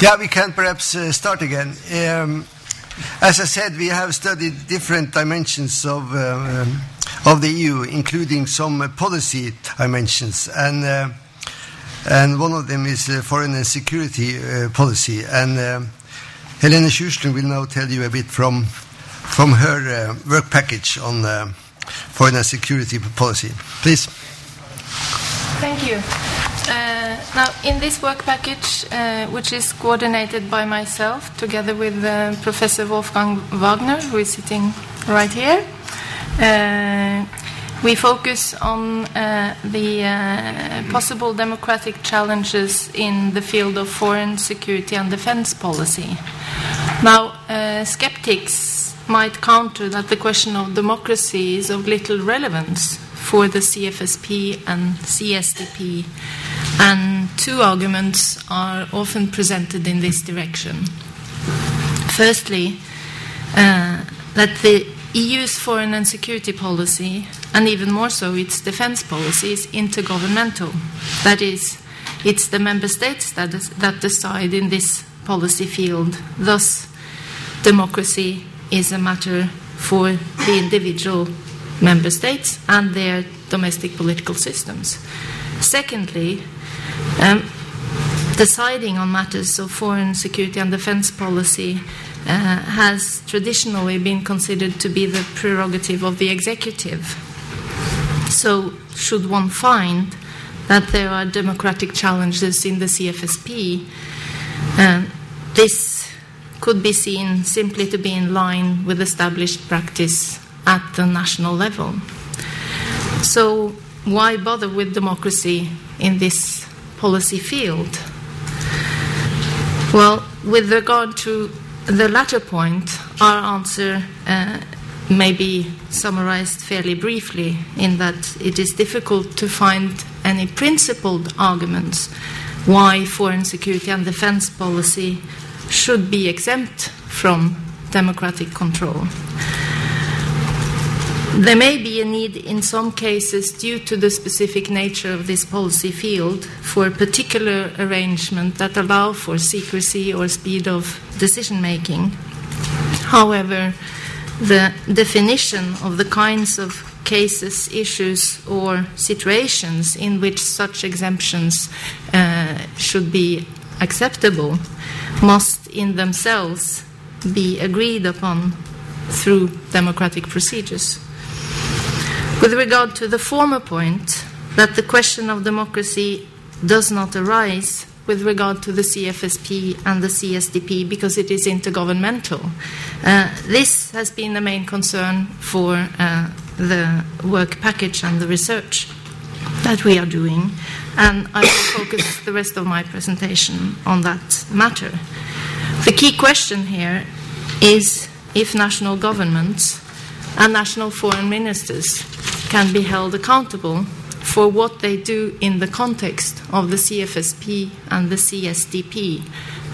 Yeah, we can perhaps uh, start again. Um, as I said, we have studied different dimensions of, uh, um, of the EU, including some uh, policy dimensions. And, uh, and one of them is uh, foreign and security uh, policy. And uh, Helene Sjursen will now tell you a bit from, from her work package on foreign and security policy. Please. Thank you. Uh, now, in this work package, uh, which is coordinated by myself together with uh, Professor Wolfgang Wagner, who is sitting right here, uh, we focus on uh, the uh, possible democratic challenges in the field of foreign security and defense policy. Now, skeptics might counter that the question of democracy is of little relevance for the CFSP and CSDP and two arguments are often presented in this direction. Firstly, uh, that the EU's foreign and security policy, and even more so its defense policy, is intergovernmental. That is, it's the member states that, is, that decide in this policy field. Thus, democracy is a matter for the individual member states and their domestic political systems. Secondly, um, deciding on matters of foreign security and defense policy uh, has traditionally been considered to be the prerogative of the executive. So, should one find that there are democratic challenges in the CFSP, uh, this could be seen simply to be in line with established practice at the national level. So, why bother with democracy in this policy field? Well, with regard to the latter point, our answer uh, may be summarized fairly briefly in that it is difficult to find any principled arguments why foreign security and defense policy should be exempt from democratic control. There may be a need in some cases, due to the specific nature of this policy field, for a particular arrangement that allow for secrecy or speed of decision making. However, the definition of the kinds of cases, issues, or situations in which such exemptions uh, should be acceptable must in themselves be agreed upon through democratic procedures. With regard to the former point, that the question of democracy does not arise with regard to the CFSP and the CSDP because it is intergovernmental. Uh, this has been the main concern for uh, the work package and the research that we are doing, and I will focus the rest of my presentation on that matter. The key question here is if national governments and national foreign ministers can be held accountable for what they do in the context of the CFSP and the CSDP.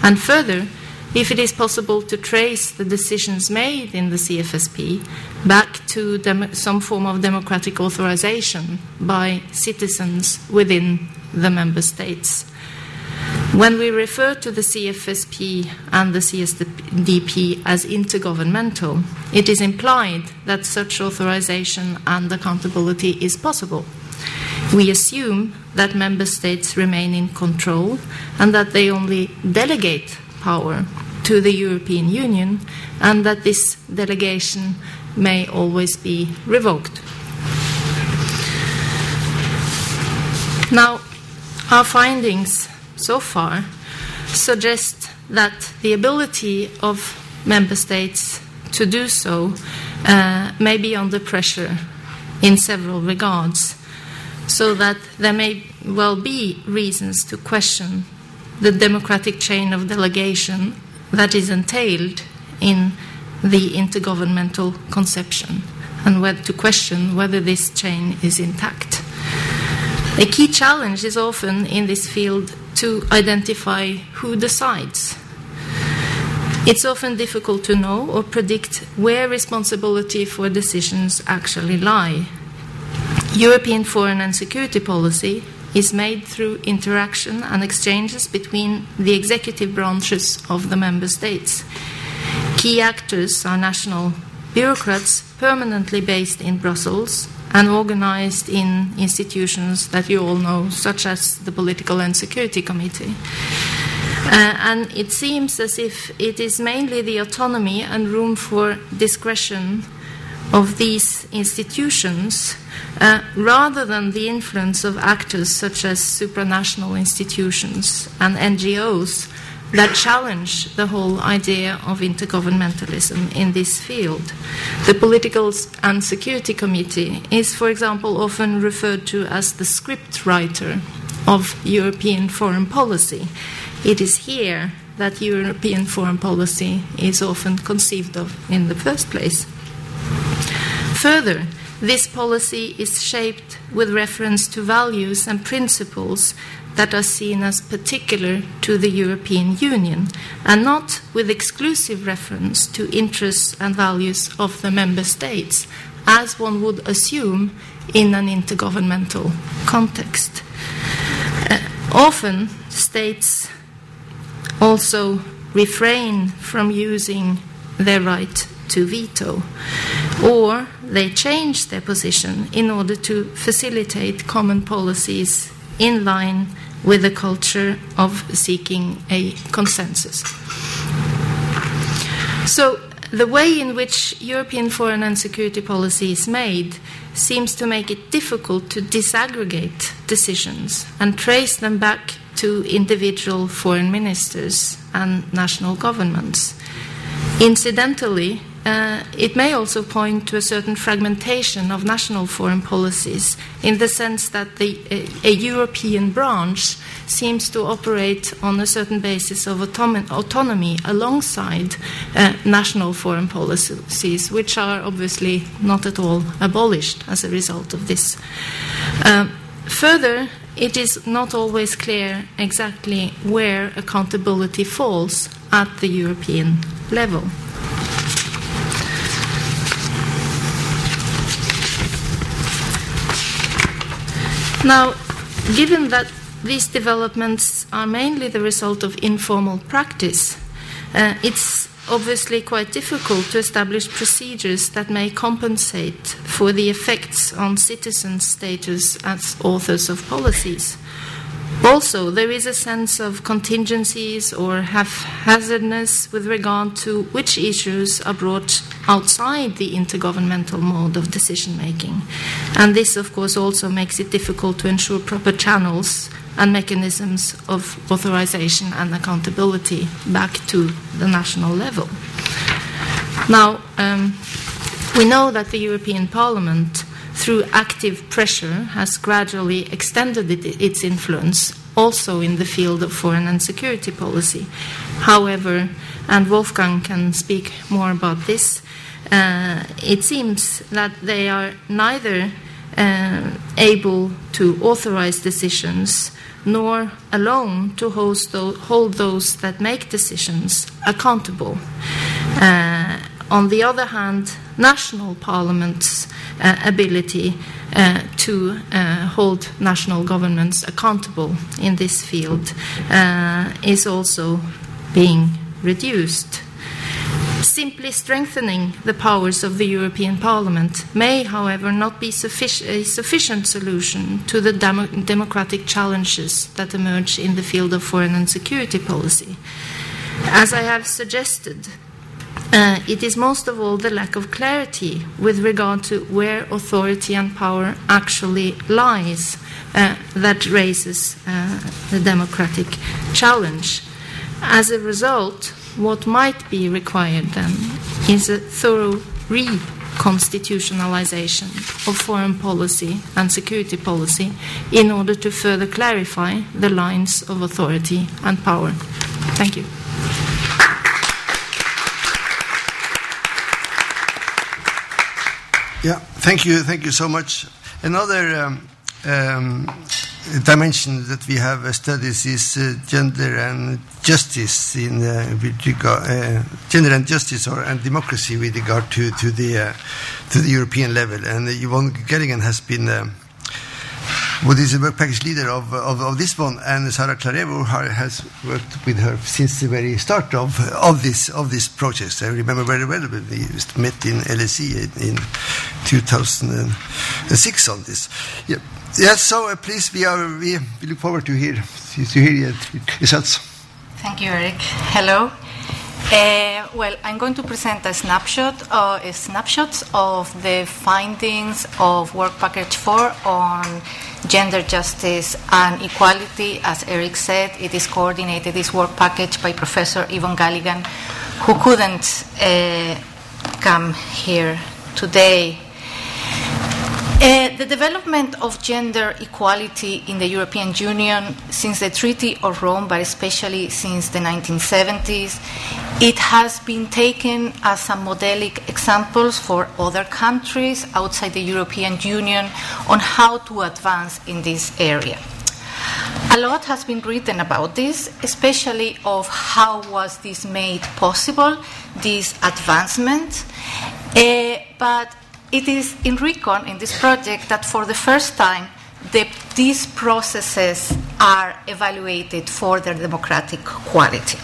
And further, if it is possible to trace the decisions made in the CFSP back to dem- some form of democratic authorization by citizens within the member states. When we refer to the CFSP and the CSDP as intergovernmental, it is implied that such authorization and accountability is possible. We assume that member states remain in control and that they only delegate power to the European Union and that this delegation may always be revoked. Now, our findings so far suggest that the ability of member states to do so uh, may be under pressure in several regards, so that there may well be reasons to question the democratic chain of delegation that is entailed in the intergovernmental conception and to question whether this chain is intact. A key challenge is often in this field to identify who decides. It's often difficult to know or predict where responsibility for decisions actually lie. European foreign and security policy is made through interaction and exchanges between the executive branches of the member states. Key actors are national bureaucrats permanently based in Brussels and organized in institutions that you all know, such as the Political and Security Committee. Uh, and it seems as if it is mainly the autonomy and room for discretion of these institutions uh, rather than the influence of actors such as supranational institutions and NGOs that challenge the whole idea of intergovernmentalism in this field. The Political and Security Committee is, for example, often referred to as the script writer of European foreign policy. It is here that European foreign policy is often conceived of in the first place. Further, this policy is shaped with reference to values and principles that are seen as particular to the European Union and not with exclusive reference to interests and values of the member states, as one would assume in an intergovernmental context. Uh, often, states also refrain from using their right to veto, or they change their position in order to facilitate common policies in line with the culture of seeking a consensus. So, the way in which European foreign and security policy is made seems to make it difficult to disaggregate decisions and trace them back to individual foreign ministers and national governments. Incidentally, uh, it may also point to a certain fragmentation of national foreign policies in the sense that the, a, European branch seems to operate on a certain basis of autonomy, autonomy alongside uh, national foreign policies, which are obviously not at all abolished as a result of this. Uh, further, it is not always clear exactly where accountability falls at the European level. Now, given that these developments are mainly the result of informal practice, uh, it's obviously quite difficult to establish procedures that may compensate for the effects on citizens' status as authors of policies. Also, there is a sense of contingencies or haphazardness with regard to which issues are brought outside the intergovernmental mode of decision making. And this, of course, also makes it difficult to ensure proper channels and mechanisms of authorization and accountability back to the national level. Now, um, we know that the European Parliament through active pressure, has gradually extended it, its influence also in the field of foreign and security policy. However, and Wolfgang can speak more about this, uh, it seems that they are neither uh, able to authorize decisions nor alone to hold those that make decisions accountable. Uh, on the other hand, national parliaments' uh, ability uh, to uh, hold national governments accountable in this field uh, is also being reduced. Simply strengthening the powers of the European Parliament may, however, not be suffic- a sufficient solution to the dem- democratic challenges that emerge in the field of foreign and security policy. As I have suggested, uh, it is most of all the lack of clarity with regard to where authority and power actually lies uh, that raises uh, the democratic challenge. As a result, what might be required then is a thorough reconstitutionalization of foreign policy and security policy in order to further clarify the lines of authority and power. Thank you. Yeah, thank you, thank you so much. Another um, um, dimension that we have studied is uh, gender and justice in uh, with regard, uh, gender and justice or and democracy with regard to to the uh, to the European level. And Yvonne Galligan has been um, what is the work package leader of, of, of this one, and Sara Clavero has worked with her since the very start of, of, this, of this project. I remember very well when we met in LSE in, in 2006 on this. Yeah. Yes, so uh, please, we, are, we, we, look forward to hear, to hear your results. Thank you, Eric. Hello. Uh, well, I'm going to present a snapshot, uh, a snapshots of the findings of Work Package 4 on gender justice and equality. As Eric said, it is coordinated, this work package, by Professor Yvonne Galligan, who couldn't uh, come here today uh, the development of gender equality in the European Union since the Treaty of Rome, but especially since the 1970s, it has been taken as a modelic examples for other countries outside the European Union on how to advance in this area. A lot has been written about this, especially of how was this made possible, this advancement. Uh, but it is in RECON, in this project, that for the first time, the, these processes are evaluated for their democratic quality.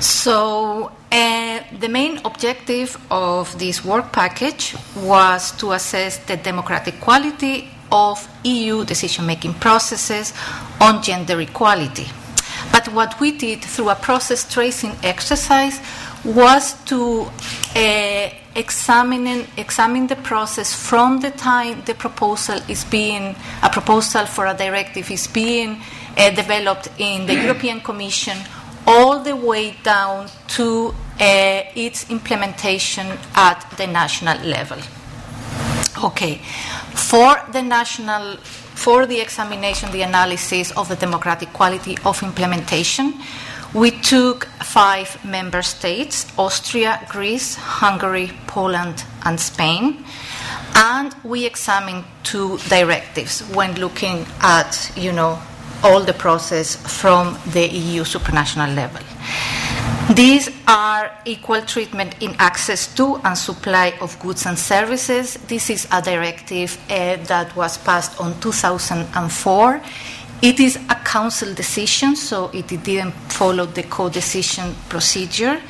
So, uh, the main objective of this work package was to assess the democratic quality of EU decision making processes on gender equality. But what we did through a process tracing exercise was to uh, examine, examine the process from the time the proposal is being, a proposal for a directive is being uh, developed in the European Commission all the way down to uh, its implementation at the national level. Okay, for the national, for the examination, the analysis of the democratic quality of implementation, we took five member states Austria, Greece, Hungary, Poland, and Spain. And we examined two directives when looking at, you know, all the process from the EU supranational level. These are equal treatment in access to and supply of goods and services. This is a directive uh, that was passed on 2004. It is a council decision, so it didn't follow the co-decision procedure.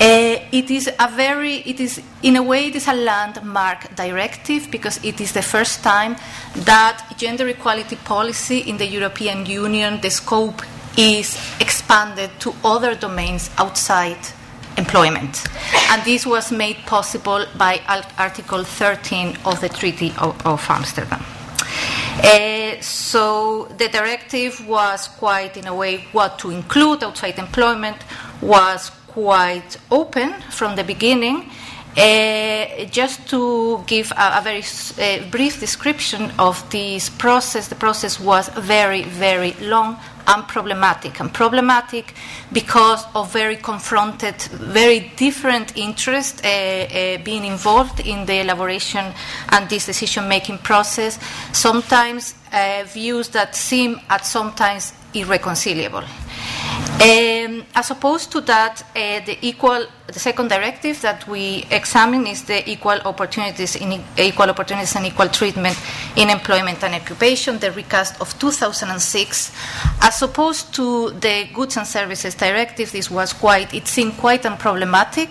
Uh, it is a very, it is in a way, it is a landmark directive because it is the first time that gender equality policy in the European Union, the scope is expanded to other domains outside employment. And this was made possible by Article 13 of the Treaty of, of Amsterdam. Uh, so the directive was quite, in a way, what to include outside employment was quite open from the beginning. Uh, just to give a, a very uh, brief description of this process, the process was very, very long and problematic. And problematic because of very confronted, very different interests uh, uh, being involved in the elaboration and this decision making process, sometimes uh, views that seem at sometimes irreconcilable. Um, as opposed to that, uh, the equal, the second directive that we examine is the equal opportunities in equal opportunities and equal treatment in employment and occupation, the recast of 2006. As opposed to the goods and services directive, this was quite, it seemed quite unproblematic.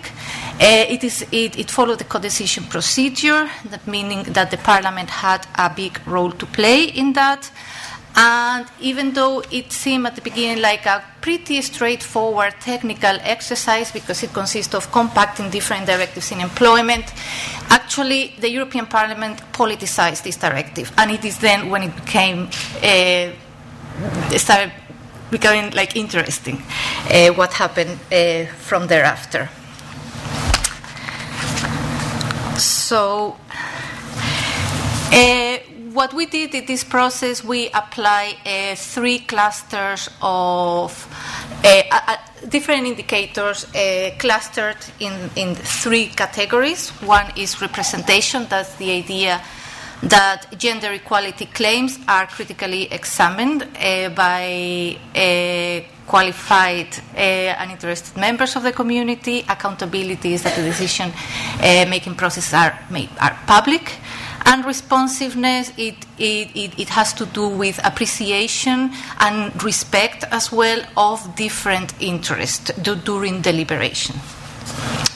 Uh, it, is, it, it followed the co-decision procedure, that meaning that the Parliament had a big role to play in that. And even though it seemed at the beginning like a pretty straightforward technical exercise because it consists of compacting different directives in employment, actually the European Parliament politicized this directive. And it is then when it became, uh, started becoming like interesting uh, what happened uh, from thereafter. So, uh, what we did in this process, we apply uh, three clusters of uh, uh, different indicators uh, clustered in, in three categories. One is representation, that's the idea that gender equality claims are critically examined uh, by uh, qualified and interested members of the community. Accountability is that the decision making processes are, made, are public And responsiveness, it, it, it, it has to do with appreciation and respect as well of different interests during deliberation.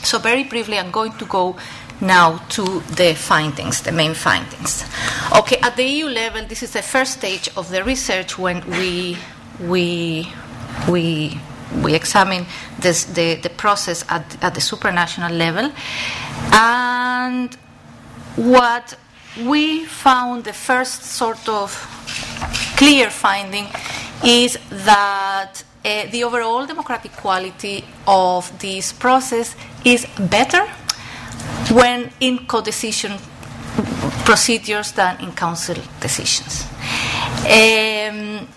So, very briefly, I'm going to go now to the findings, the main findings. Okay, at the EU level, this is the first stage of the research when we we we we examine this, the, the process at, at the supranational level. And what we found the first sort of clear finding is that uh, the overall democratic quality of this process is better when in co-decision procedures than in council decisions. Um,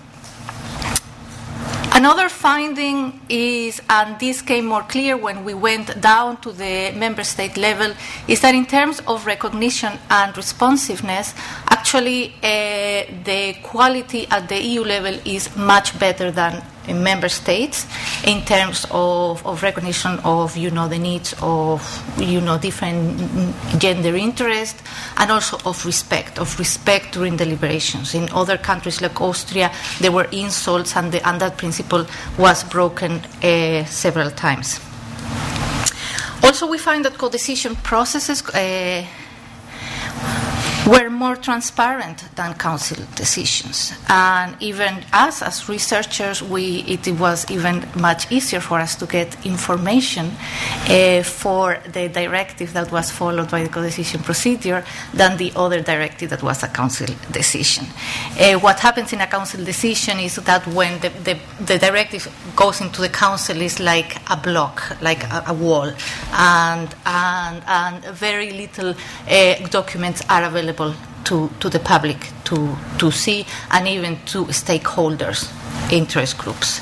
Another finding is, and this came more clear when we went down to the member state level, is that in terms of recognition and responsiveness, actually uh, the quality at the EU level is much better than member states in terms of, of recognition of you know the needs of you know different gender interest and also of respect of respect during deliberations. In other countries like austria there were insults and, the, and that principle was broken uh, several times. Also we find that co-decision processes uh, were more transparent than council decisions. And even us, as researchers, we, it was even much easier for us to get information uh, for the directive that was followed by the co-decision procedure than the other directive that was a council decision. Uh, what happens in a council decision is that when the, the, the directive goes into the council is like a block, like a, a wall, and, and, and very little uh, documents are available to, to the public to, to see and even to stakeholders, interest groups.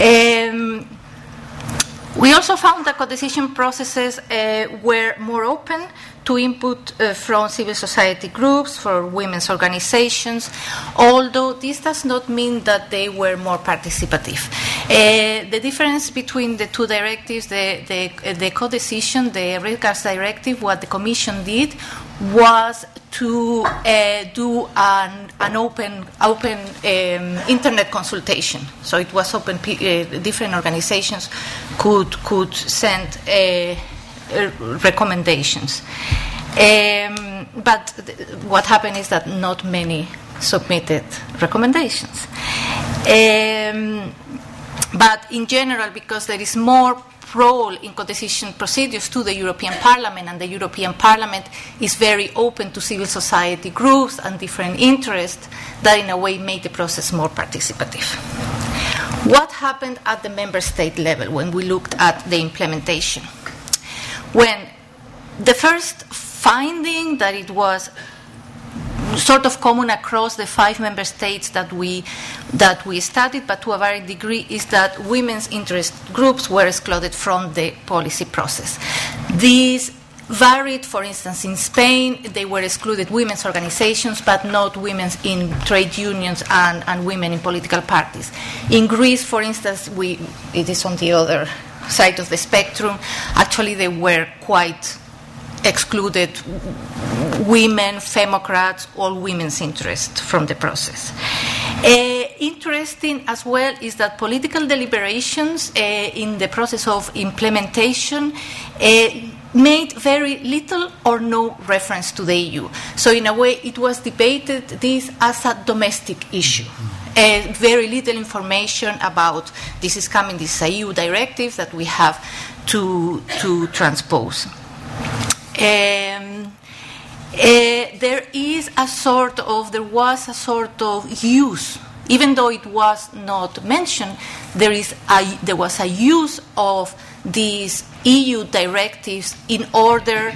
Um, we also found that co-decision processes uh, were more open to input uh, from civil society groups, for women's organizations, although this does not mean that they were more participative. Uh, the difference between the two directives, the, the, the co-decision, the recast directive, what the Commission did was to uh, do an, an, open, open um, internet consultation. So it was open, uh, different organizations could, could send uh, recommendations. Um, but what happened is that not many submitted recommendations. Um, but in general, because there is more role in co-decision procedures to the European Parliament, and the European Parliament is very open to civil society groups and different interests that, in a way, make the process more participative. What happened at the member state level when we looked at the implementation? When the first finding that it was sort of common across the five member states that we that we studied, but to a varying degree, is that women's interest groups were excluded from the policy process. These varied, for instance, in Spain, they were excluded women's organizations, but not women in trade unions and, and women in political parties. In Greece, for instance, we, it is on the other side of the spectrum. Actually, they were quite excluded women, femocrats, all women's interest from the process. Uh, interesting as well is that political deliberations uh, in the process of implementation uh, made very little or no reference to the EU. So, in a way, it was debated this as a domestic issue. Uh, very little information about this is coming, this EU directive that we have to, to transpose. Um, uh, there is a sort of, there was a sort of use, even though it was not mentioned, there, is a, there was a use of these EU directives in order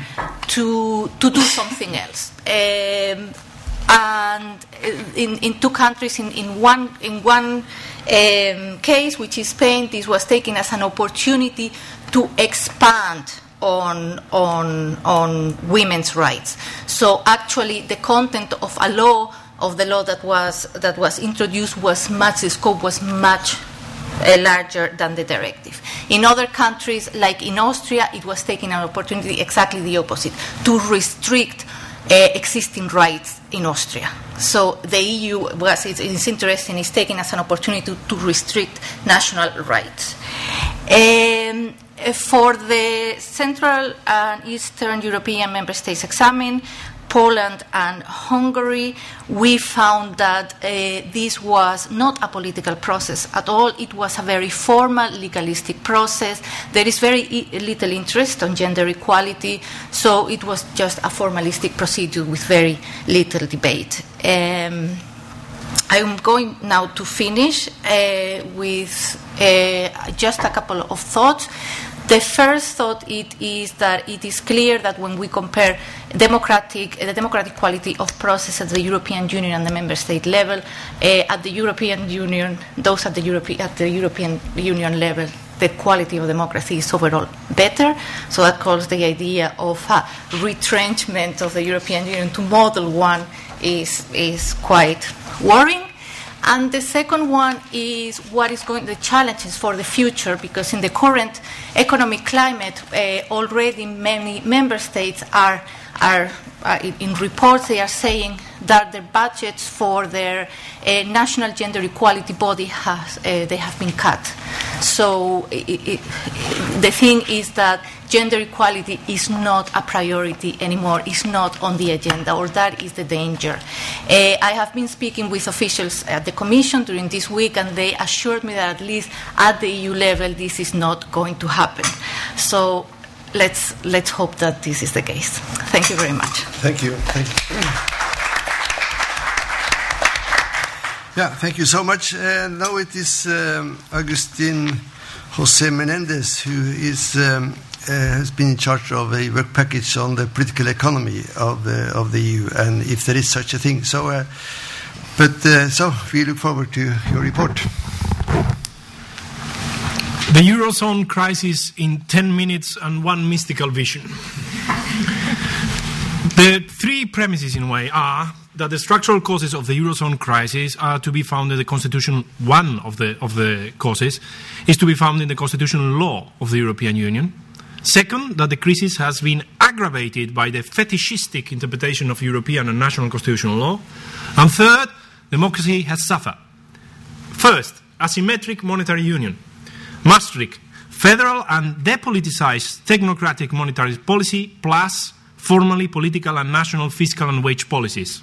to, to do something else. Um, and in, in two countries, in, in one, in one um, case, which is Spain, this was taken as an opportunity to expand on, on, on women's rights. So actually, the content of a law, of the law that was, that was introduced, was much, the scope was much uh, larger than the directive. In other countries, like in Austria, it was taking an opportunity exactly the opposite to restrict uh, existing rights in Austria. So the EU, was it's, it's interesting, is taken as an opportunity to, to restrict national rights. Um, for the Central and Eastern European member states examined, Poland and Hungary, we found that uh, this was not a political process at all. It was a very formal, legalistic process. There is very e- little interest on gender equality, so it was just a formalistic procedure with very little debate. Um, I'm going now to finish uh, with uh, just a couple of thoughts. The first thought it is that it is clear that when we compare democratic, the democratic quality of process at the European Union and the member state level, uh, at the European Union, those at the, Europe, at the European Union level, the quality of democracy is overall better. So that calls the idea of a retrenchment of the European Union to model one is, is quite worrying. And the second one is what is going the challenges for the future, because in the current economic climate, uh, already many member states are are uh, in reports they are saying that their budgets for their uh, national gender equality body has uh, they have been cut. So it, it, the thing is that gender equality is not a priority anymore. It's not on the agenda, or that is the danger. Uh, I have been speaking with officials at the Commission during this week, and they assured me that at least at the EU level, this is not going to happen. So let's, let's hope that this is the case. Thank you very much. Thank you. Thank you. Yeah, thank you so much. Uh, now it is um, Agustin Jose Menendez who is, um, has been in charge of a work package on the political economy of the, of the EU and if there is such a thing. So, uh, but uh, so we look forward to your report. The Eurozone crisis in 10 minutes and one mystical vision. the three premises, in a way, are that the structural causes of the Eurozone crisis are to be found in the Constitution, one of the, of the causes is to be found in the constitutional law of the European Union. Second, that the crisis has been aggravated by the fetishistic interpretation of European and national constitutional law. And third, democracy has suffered. First, asymmetric monetary union. Maastricht, federal and depoliticized technocratic monetary policy plus formally political and national fiscal and wage policies.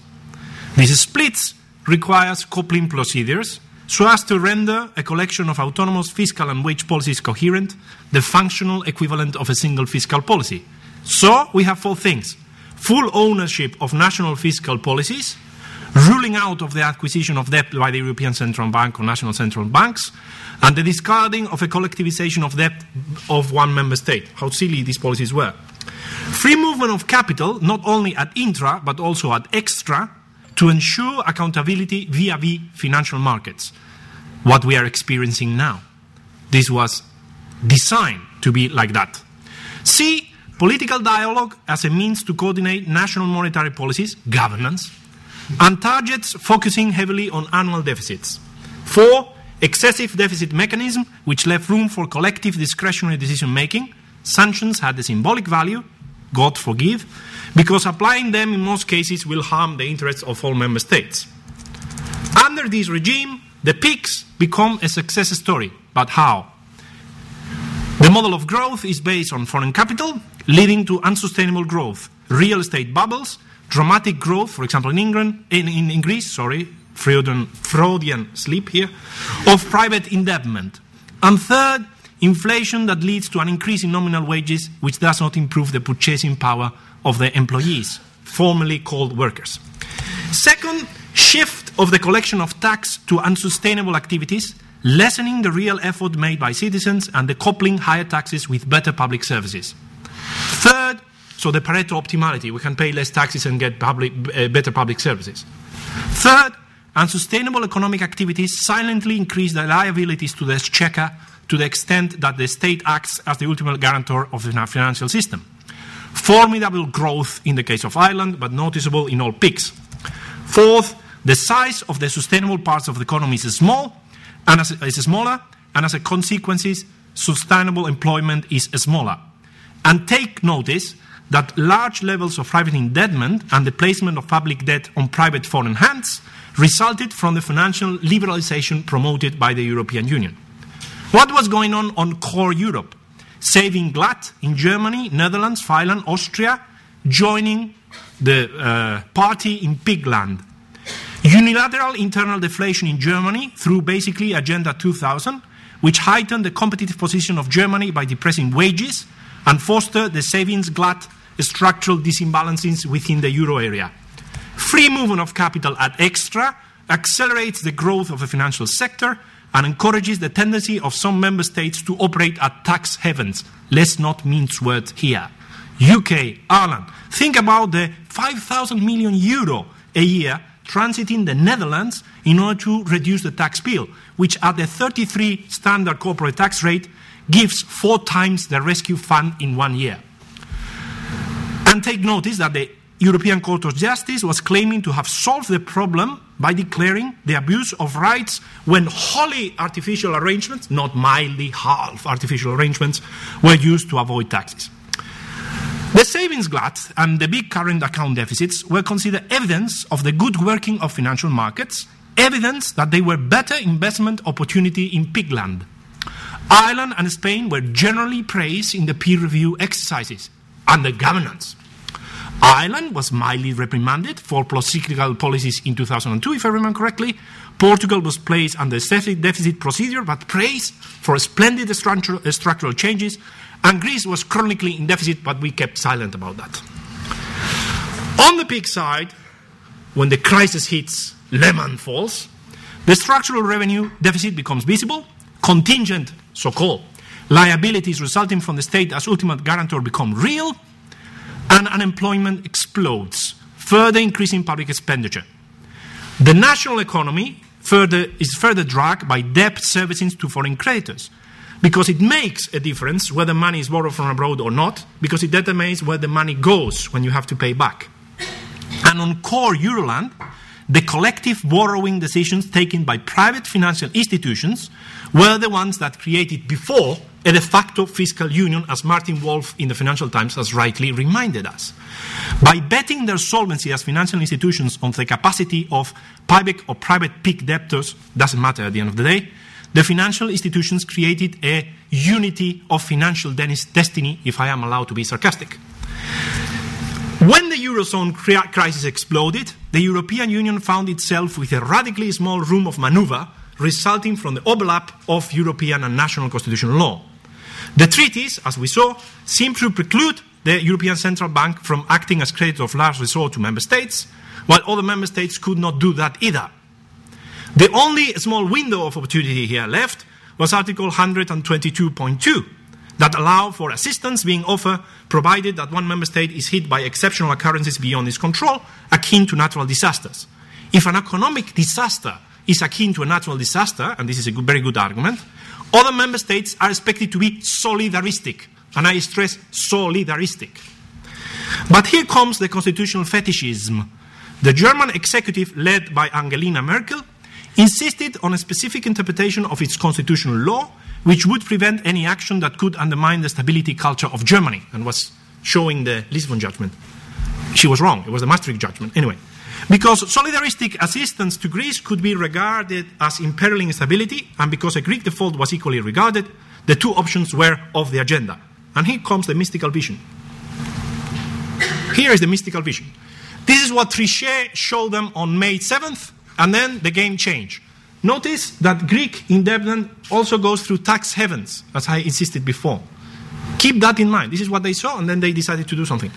These splits requires coupling procedures so as to render a collection of autonomous fiscal and wage policies coherent, the functional equivalent of a single fiscal policy. So we have four things full ownership of national fiscal policies, ruling out of the acquisition of debt by the European Central Bank or national central banks, and the discarding of a collectivization of debt of one member state. How silly these policies were. Free movement of capital, not only at intra but also at extra, to ensure accountability via the financial markets. What we are experiencing now. This was designed to be like that. C. Political dialogue as a means to coordinate national monetary policies, governance, and targets focusing heavily on annual deficits. Four, excessive deficit mechanism, which left room for collective discretionary decision making. Sanctions had a symbolic value, God forgive, because applying them in most cases will harm the interests of all member states. Under this regime, the peaks become a success story. But how? The model of growth is based on foreign capital, leading to unsustainable growth, real estate bubbles, dramatic growth, for example, in England, in, in, in Greece, sorry, Freudian, Freudian sleep here, of private indebtment. And third, inflation that leads to an increase in nominal wages, which does not improve the purchasing power of the employees, formerly called workers. Second, shift of the collection of tax to unsustainable activities, lessening the real effort made by citizens and the coupling higher taxes with better public services. Third, so the Pareto optimality, we can pay less taxes and get public, uh, better public services. Third, unsustainable economic activities silently increase the liabilities to the exchequer to the extent that the state acts as the ultimate guarantor of the financial system. Formidable growth in the case of Ireland, but noticeable in all peaks. Fourth, the size of the sustainable parts of the economy is small, and as is smaller, and as a consequence, sustainable employment is smaller. And take notice that large levels of private indebtedness and the placement of public debt on private foreign hands resulted from the financial liberalization promoted by the European Union. What was going on on core Europe? Saving Glut in Germany, Netherlands, Finland, Austria, joining the uh, party in Pigland. Unilateral internal deflation in Germany through basically Agenda 2000, which heightened the competitive position of Germany by depressing wages and fostered the savings glut structural disimbalances within the euro area. Free movement of capital at extra accelerates the growth of the financial sector and encourages the tendency of some member states to operate at tax havens. Let's not mince words here. UK, Ireland. Think about the 5,000 million euro a year transiting the Netherlands in order to reduce the tax bill, which at the 33 standard corporate tax rate gives four times the rescue fund in one year. And take notice that the European Court of Justice was claiming to have solved the problem by declaring the abuse of rights when wholly artificial arrangements, not mildly half artificial arrangements, were used to avoid taxes. The savings glut and the big current account deficits were considered evidence of the good working of financial markets, evidence that they were better investment opportunity in pigland. Ireland and Spain were generally praised in the peer review exercises the governance. Ireland was mildly reprimanded for procyclical policies in 2002, if I remember correctly. Portugal was placed under the deficit procedure but praised for splendid structural, uh, structural changes. And Greece was chronically in deficit, but we kept silent about that. On the peak side, when the crisis hits, Lehman falls, the structural revenue deficit becomes visible, contingent, so called, liabilities resulting from the state as ultimate guarantor become real, and unemployment explodes, further increasing public expenditure. The national economy further, is further dragged by debt servicing to foreign creditors because it makes a difference whether money is borrowed from abroad or not, because it determines where the money goes when you have to pay back. And on core Euroland, the collective borrowing decisions taken by private financial institutions were the ones that created before a de facto fiscal union, as Martin Wolf in the Financial Times has rightly reminded us. By betting their solvency as financial institutions on the capacity of public or private peak debtors, doesn't matter at the end of the day, the financial institutions created a unity of financial destiny, if I am allowed to be sarcastic. When the Eurozone crisis exploded, the European Union found itself with a radically small room of maneuver resulting from the overlap of European and national constitutional law. The treaties, as we saw, seem to preclude the European Central Bank from acting as creditor of last resort to member states, while other member states could not do that either. The only small window of opportunity here left was Article 122.2 that allow for assistance being offered provided that one member state is hit by exceptional occurrences beyond its control, akin to natural disasters. If an economic disaster is akin to a natural disaster, and this is a good, very good argument, other member states are expected to be solidaristic, and I stress solidaristic. But here comes the constitutional fetishism. The German executive, led by Angela Merkel, insisted on a specific interpretation of its constitutional law, which would prevent any action that could undermine the stability culture of Germany, and was showing the Lisbon judgment. She was wrong. It was the Maastricht judgment. Anyway, because solidaristic assistance to Greece could be regarded as imperiling stability, and because a Greek default was equally regarded, the two options were off the agenda. And here comes the mystical vision. Here is the mystical vision. This is what Trichet showed them on May 7th, and then the game changed. Notice that Greek indebtedness also goes through tax havens, as I insisted before. Keep that in mind. This is what they saw, and then they decided to do something.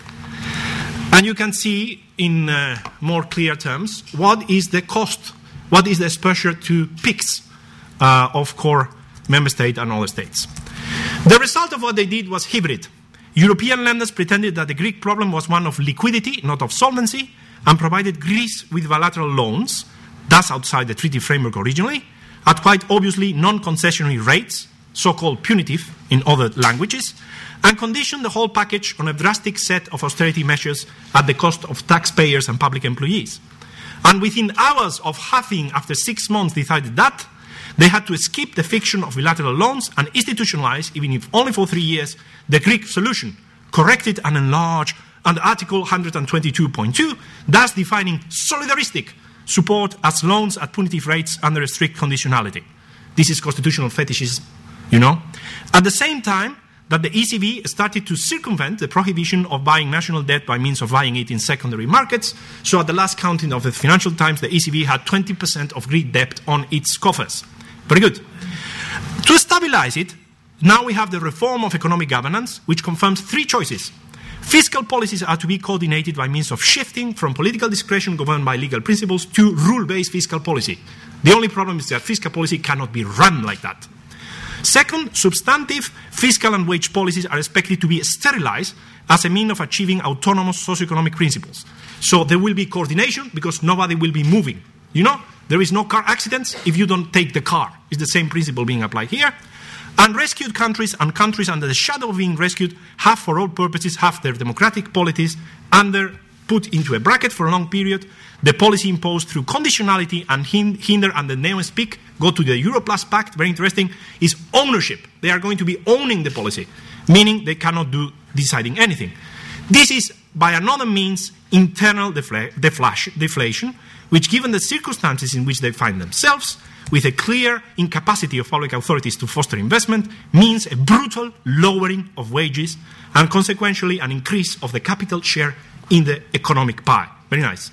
And you can see in uh, more clear terms what is the cost, what is the exposure to peaks uh, of core member state and other states. The result of what they did was hybrid. European lenders pretended that the Greek problem was one of liquidity, not of solvency, and provided Greece with bilateral loans, thus outside the treaty framework originally, at quite obviously non concessionary rates, so called punitive in other languages, and conditioned the whole package on a drastic set of austerity measures at the cost of taxpayers and public employees. And within hours of having, after six months, decided that, they had to skip the fiction of bilateral loans and institutionalize, even if only for three years, the Greek solution, corrected and enlarged under Article 122.2, thus defining solidaristic support as loans at punitive rates under a strict conditionality. This is constitutional fetishism, you know. At the same time, that the ECB started to circumvent the prohibition of buying national debt by means of buying it in secondary markets. So, at the last counting of the Financial Times, the ECB had 20% of Greek debt on its coffers. Very good. To stabilize it, now we have the reform of economic governance, which confirms three choices. Fiscal policies are to be coordinated by means of shifting from political discretion governed by legal principles to rule based fiscal policy. The only problem is that fiscal policy cannot be run like that. Second, substantive fiscal and wage policies are expected to be sterilized as a means of achieving autonomous socioeconomic principles. So there will be coordination because nobody will be moving. You know, there is no car accidents if you don't take the car. It's the same principle being applied here. And rescued countries and countries under the shadow of being rescued have, for all purposes, have their democratic polities under put into a bracket for a long period. The policy imposed through conditionality and hinder and the neo speak go to the Euro Plus Pact, very interesting, is ownership. They are going to be owning the policy, meaning they cannot do deciding anything. This is, by another means, internal defla- deflation, which, given the circumstances in which they find themselves, with a clear incapacity of public authorities to foster investment means a brutal lowering of wages and consequentially an increase of the capital share in the economic pie. Very nice.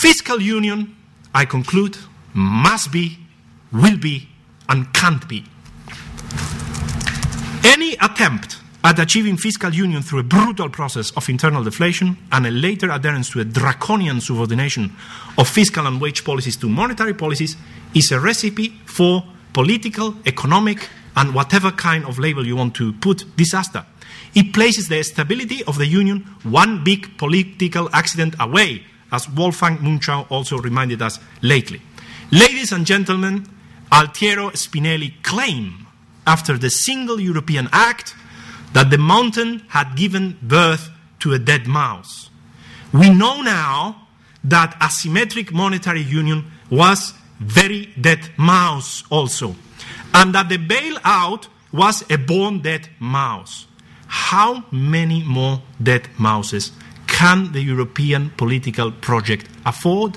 Fiscal union, I conclude, must be, will be, and can't be. Any attempt at achieving fiscal union through a brutal process of internal deflation and a later adherence to a draconian subordination of fiscal and wage policies to monetary policies is a recipe for political, economic, and whatever kind of label you want to put disaster. It places the stability of the Union one big political accident away, as Wolfgang Munchau also reminded us lately. Ladies and gentlemen, Altiero Spinelli claimed after the single European act that the mountain had given birth to a dead mouse. We know now that asymmetric monetary union was very dead mouse also, and that the bailout was a born dead mouse. How many more dead mouses can the European political project afford?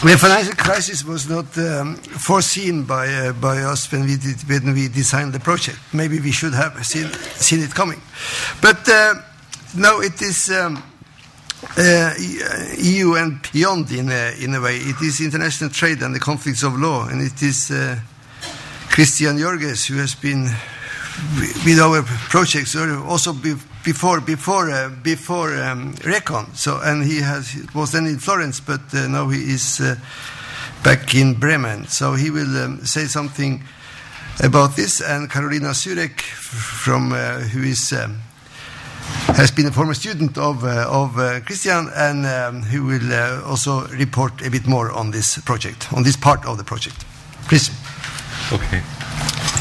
The financial crisis was not um, foreseen by, uh, by us when we, did, when we designed the project. Maybe we should have seen, seen it coming. But uh, no, it is um, uh, EU and beyond in a, in a way. It is international trade and the conflicts of law, and it is Christian Joerges who has been with our projects also before before uh, before um, Recon. So and he has was then in Florence, but uh, now he is uh, back in Bremen. So he will um, say something about this. And Karolina Zurek, from uh, who is. Um, has been a former student of, uh, of uh, Christian and um, who will also report a bit more on this project, on this part of the project. Please. Okay.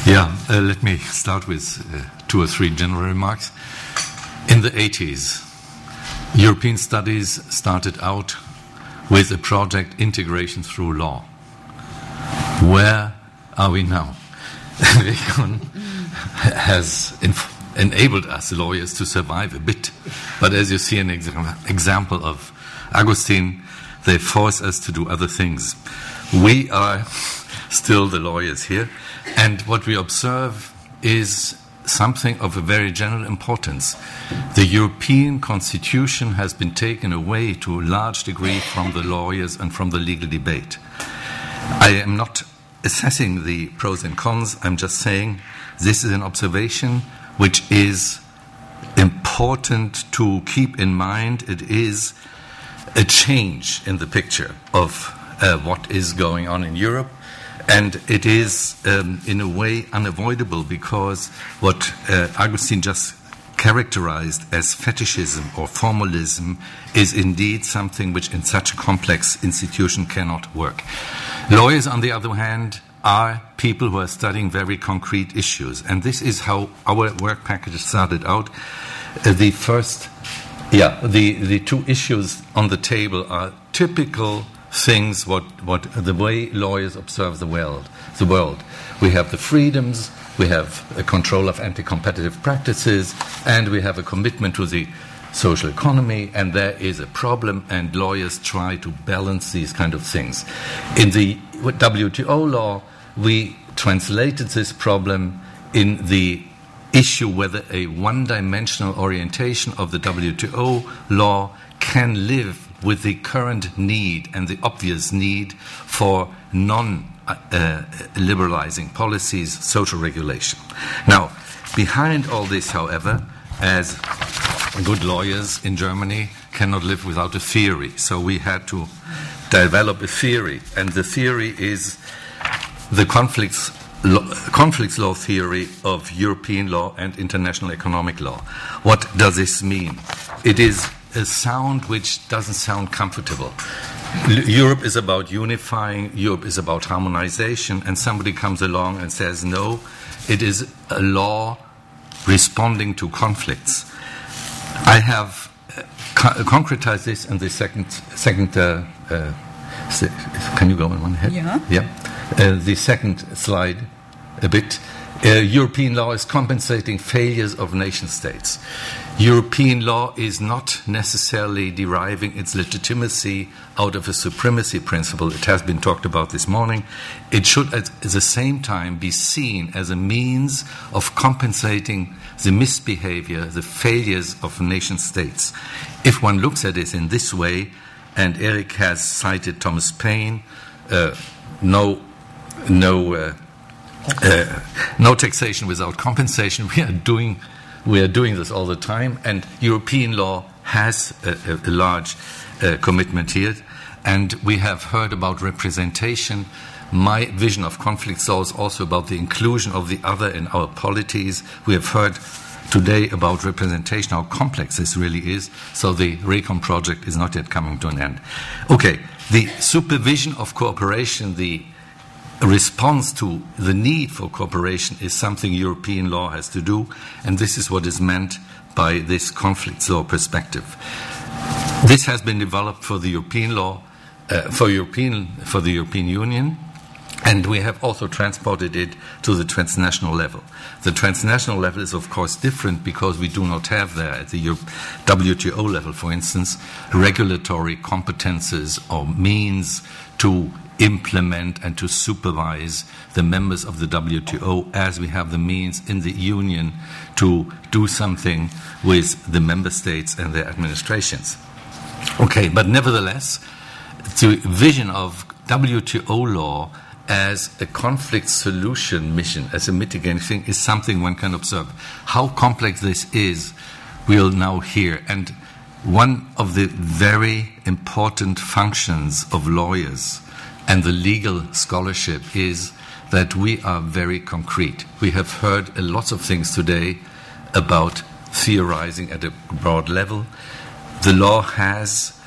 Yeah, uh, let me start with uh, two or three general remarks. In the 80s, European studies started out with a project integration through law. Where are we now? Recon has enabled us lawyers to survive a bit, but as you see an ex example of Agustin, they force us to do other things. We are still the lawyers here, and what we observe is something of a very general importance. The European Constitution has been taken away to a large degree from the lawyers and from the legal debate. I am not assessing the pros and cons, I'm just saying this is an observation which is important to keep in mind. It is a change in the picture of uh, what is going on in Europe and it is, um, in a way, unavoidable because what uh, Agustin just characterized as fetishism or formalism is indeed something which, in such a complex institution, cannot work. Lawyers, on the other hand, are people who are studying very concrete issues, and this is how our work package started out. Uh, the first, yeah, the, the two issues on the table are typical things what, what the way lawyers observe the world. The world. We have the freedoms, we have a control of anti-competitive practices, and we have a commitment to the social economy, and there is a problem, and lawyers try to balance these kind of things. In the WTO law, we translated this problem in the issue whether a one dimensional orientation of the WTO law can live with the current need and the obvious need for non uh, liberalizing policies, social regulation. Now, behind all this, however, as good lawyers in Germany cannot live without a theory, so we had to develop a theory, and the theory is the conflicts conflicts law theory of European law and international economic law. What does this mean? It is a sound which doesn't sound comfortable. Europe is about unifying, Europe is about harmonization, and somebody comes along and says, no, it is a law responding to conflicts. I have uh, co- concretized this in the second, second uh, uh, can you go in one head? Yeah. Yeah. Uh, the second slide a bit. Uh, European law is compensating failures of nation states. European law is not necessarily deriving its legitimacy out of a supremacy principle. It has been talked about this morning. It should, at the same time, be seen as a means of compensating the misbehavior, the failures of nation states. If one looks at it in this way, and Eric has cited Thomas Paine, uh, no, no. Uh, uh, no taxation without compensation. We are doing we are doing this all the time, and European law has a, a, a large uh, commitment here. And we have heard about representation. My vision of conflict law is also about the inclusion of the other in our polities. We have heard today about representation, how complex this really is. So the RECON project is not yet coming to an end. Okay, the supervision of cooperation, the response to the need for cooperation is something European law has to do, and this is what is meant by this conflict law perspective. This has been developed for the European law, uh, for European for the European Union, and we have also transported it to the transnational level. The transnational level is, of course, different because we do not have there at the WTO level, for instance, regulatory competences or means to implement and to supervise the members of the WTO as we have the means in the Union to do something with the member states and their administrations. Okay, but nevertheless, the vision of WTO law as a conflict solution mission, as a mitigating thing, is something one can observe. How complex this is, we'll now hear. And one of the very important functions of lawyers and the legal scholarship is that we are very concrete. We have heard a lot of things today about theorizing at a broad level. The law has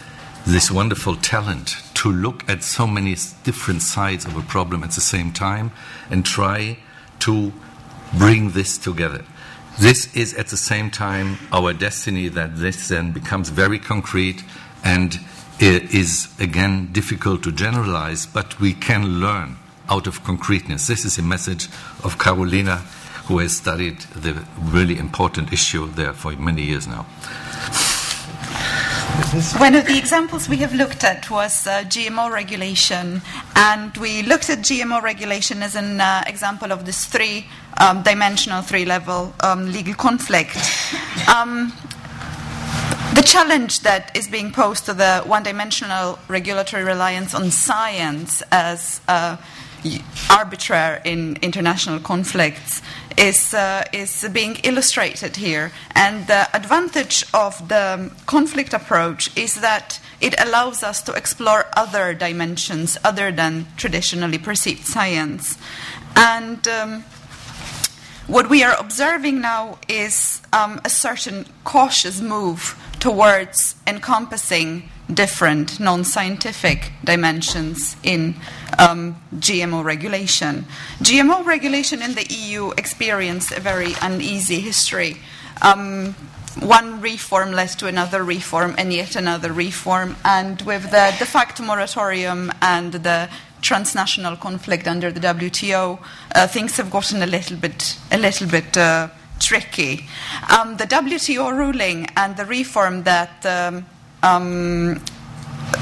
this wonderful talent to look at so many different sides of a problem at the same time and try to bring this together. This is at the same time our destiny that this then becomes very concrete and is again difficult to generalize, but we can learn out of concreteness. This is a message of Karolina, who has studied the really important issue there for many years now. One of the examples we have looked at was uh, GMO regulation, and we looked at GMO regulation as an uh, example of this three um, dimensional, three level um, legal conflict. Um, the challenge that is being posed to the one dimensional regulatory reliance on science as uh, arbitrary in international conflicts is, uh, is being illustrated here. And the advantage of the conflict approach is that it allows us to explore other dimensions other than traditionally perceived science. And um, what we are observing now is um, a certain cautious move towards encompassing different non scientific dimensions in um, GMO regulation. GMO regulation in the EU experienced a very uneasy history. Um, one reform led to another reform and yet another reform. And with the de facto moratorium and the transnational conflict under the WTO, uh, things have gotten a little bit, a little bit uh, tricky. Um, the WTO ruling and the reform that um, um,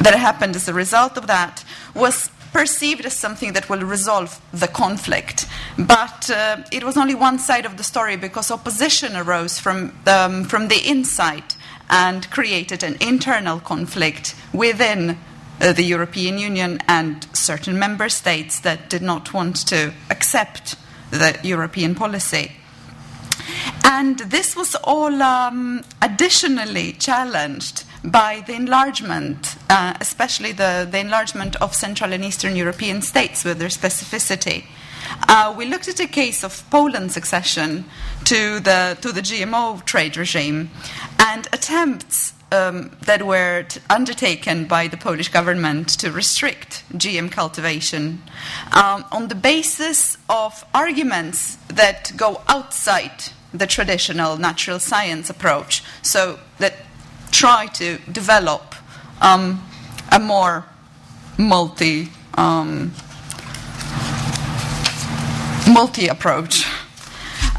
that happened as a result of that was perceived as something that will resolve the conflict. But uh, it was only one side of the story because opposition arose from, um, from the inside and created an internal conflict within uh, the European Union and certain member states that did not want to accept the European policy. And this was all um, additionally challenged by the enlargement, uh, especially the, the enlargement of Central and Eastern European states with their specificity. Uh, we looked at a case of Poland's accession to the, to the GMO trade regime and attempts um, that were t- undertaken by the Polish government to restrict GM cultivation um, on the basis of arguments that go outside the traditional natural science approach. So that try to develop um, a more multi um, multi approach.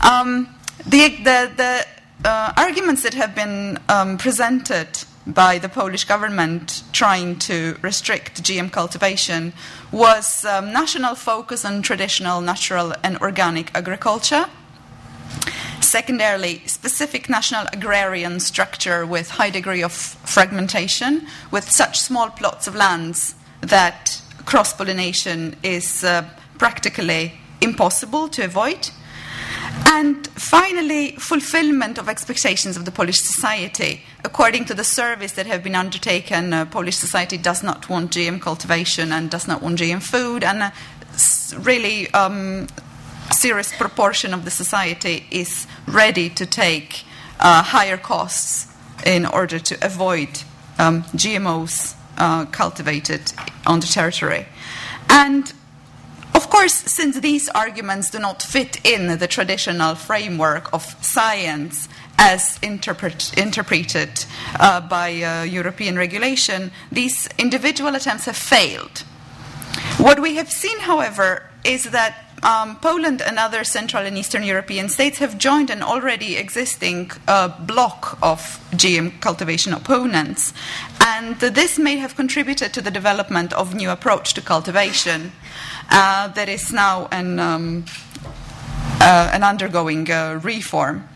Um, the, the, the uh, arguments that have been um, presented by the Polish government trying to restrict GM cultivation was um, national focus on traditional, natural, and organic agriculture Secondarily, specific national agrarian structure with high degree of fragmentation, with such small plots of lands that cross pollination is uh, practically impossible to avoid. And finally, fulfillment of expectations of the Polish society. According to the surveys that have been undertaken, uh, Polish society does not want GM cultivation and does not want GM food, and uh, really um, serious proportion of the society is ready to take uh, higher costs in order to avoid um, GMOs uh, cultivated on the territory. And of course, since these arguments do not fit in the traditional framework of science as interpret, interpreted uh, by uh, European regulation, these individual attempts have failed. What we have seen, however, is that um, Poland and other Central and Eastern European states have joined an already existing uh, bloc of GM cultivation opponents, and this may have contributed to the development of new approach to cultivation uh, that is now an, um, uh, an undergoing uh, reform.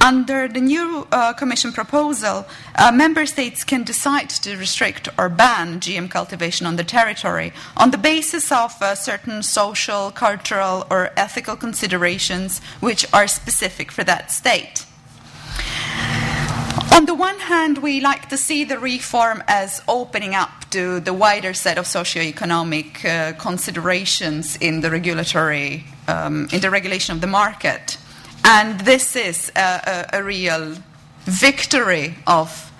Under the new uh, Commission proposal, uh, member states can decide to restrict or ban GM cultivation on the territory on the basis of uh, certain social, cultural, or ethical considerations which are specific for that state. On the one hand, we like to see the reform as opening up to the wider set of socio-economic uh, considerations in the regulatory, um, in the regulation of the market. And this is a, a, a real victory of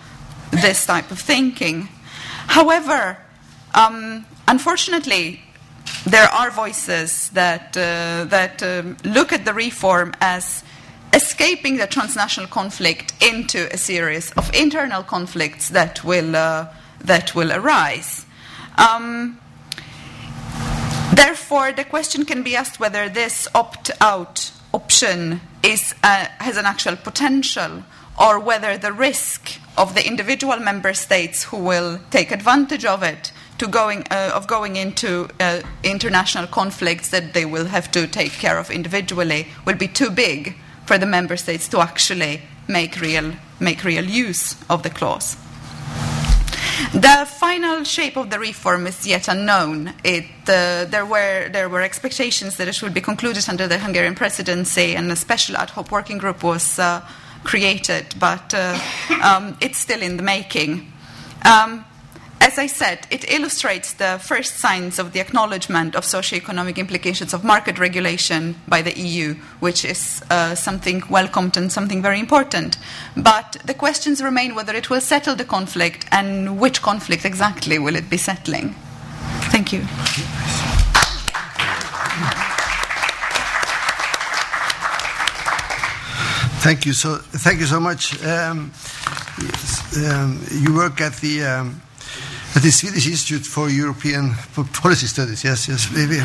this type of thinking. However, um, unfortunately, there are voices that, uh, that um, look at the reform as escaping the transnational conflict into a series of internal conflicts that will, uh, that will arise. Um, therefore, the question can be asked whether this opt out option is, uh, has an actual potential or whether the risk of the individual member states who will take advantage of it to going, uh, of going into uh, international conflicts that they will have to take care of individually will be too big for the member states to actually make real, make real use of the clause. The final shape of the reform is yet unknown. It, uh, there, were, there were expectations that it would be concluded under the Hungarian presidency, and a special ad hoc working group was uh, created, but uh, um, it's still in the making. Um, as I said, it illustrates the first signs of the acknowledgement of socio-economic implications of market regulation by the EU, which is uh, something welcomed and something very important. But the questions remain whether it will settle the conflict and which conflict exactly will it be settling. Thank you. Thank you so. Thank you so much. Um, um, you work at the um, at the Swedish Institute for European Policy Studies. Yes, yes, maybe.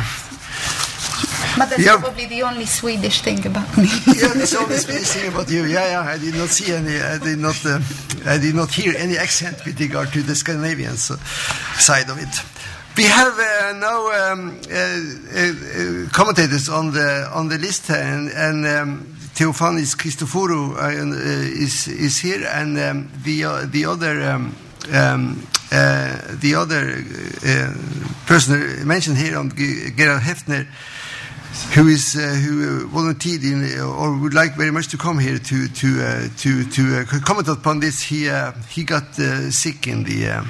But that's Yeah. probably the only Swedish thing about me. Yeah, that's all this Swedish thing about you. Yeah, yeah. I did not see any. I did not. Uh, I did not hear any accent with regard to the Scandinavian side of it. We have uh, now um, uh, uh, commentators on the on the list, and, and um, Theophanis Christoforou uh, is is here, and um, the uh, the other. Um, um, Eh, the other uh, person mentioned here on G- Gerard Hafner who is uh, who volunteered in or would like very much to come here to to uh, to to comment upon this. He he got sick in the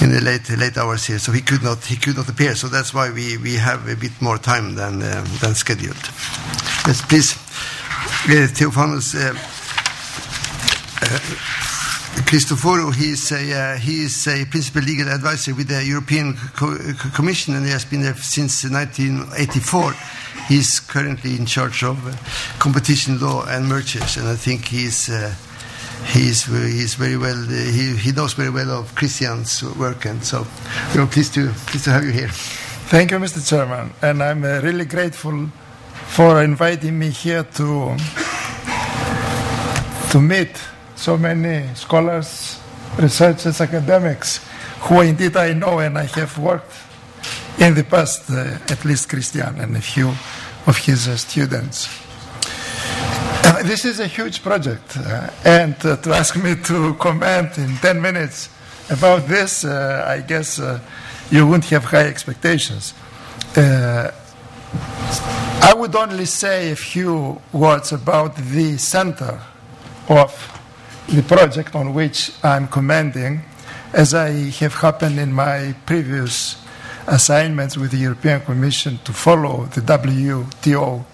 in the late late hours here, so he could not he could not appear. So that's why we, we have a bit more time than than scheduled. Yes, please, Theophanis. Christoforou, he is a uh, he is a principal legal advisor with the European Co- Co- Commission, and he has been there since 1984. He's currently in charge of uh, competition law and mergers, and I think he's uh, he's he's very well uh, he he knows very well of Christian's work, and so we are pleased to pleased to have you here. Thank you, Mr. Chairman, and I'm uh, really grateful for inviting me here to to meet so many scholars, researchers, academics, who indeed I know and I have worked in the past, uh, at least Christian and a few of his uh, students. Uh, this is a huge project, uh, and uh, to ask me to comment in 10 minutes about this, uh, I guess you wouldn't have high expectations. I would only say a few words about the center of the project on which I'm commending, as I have happened in my previous assignments with the European Commission to follow the WTO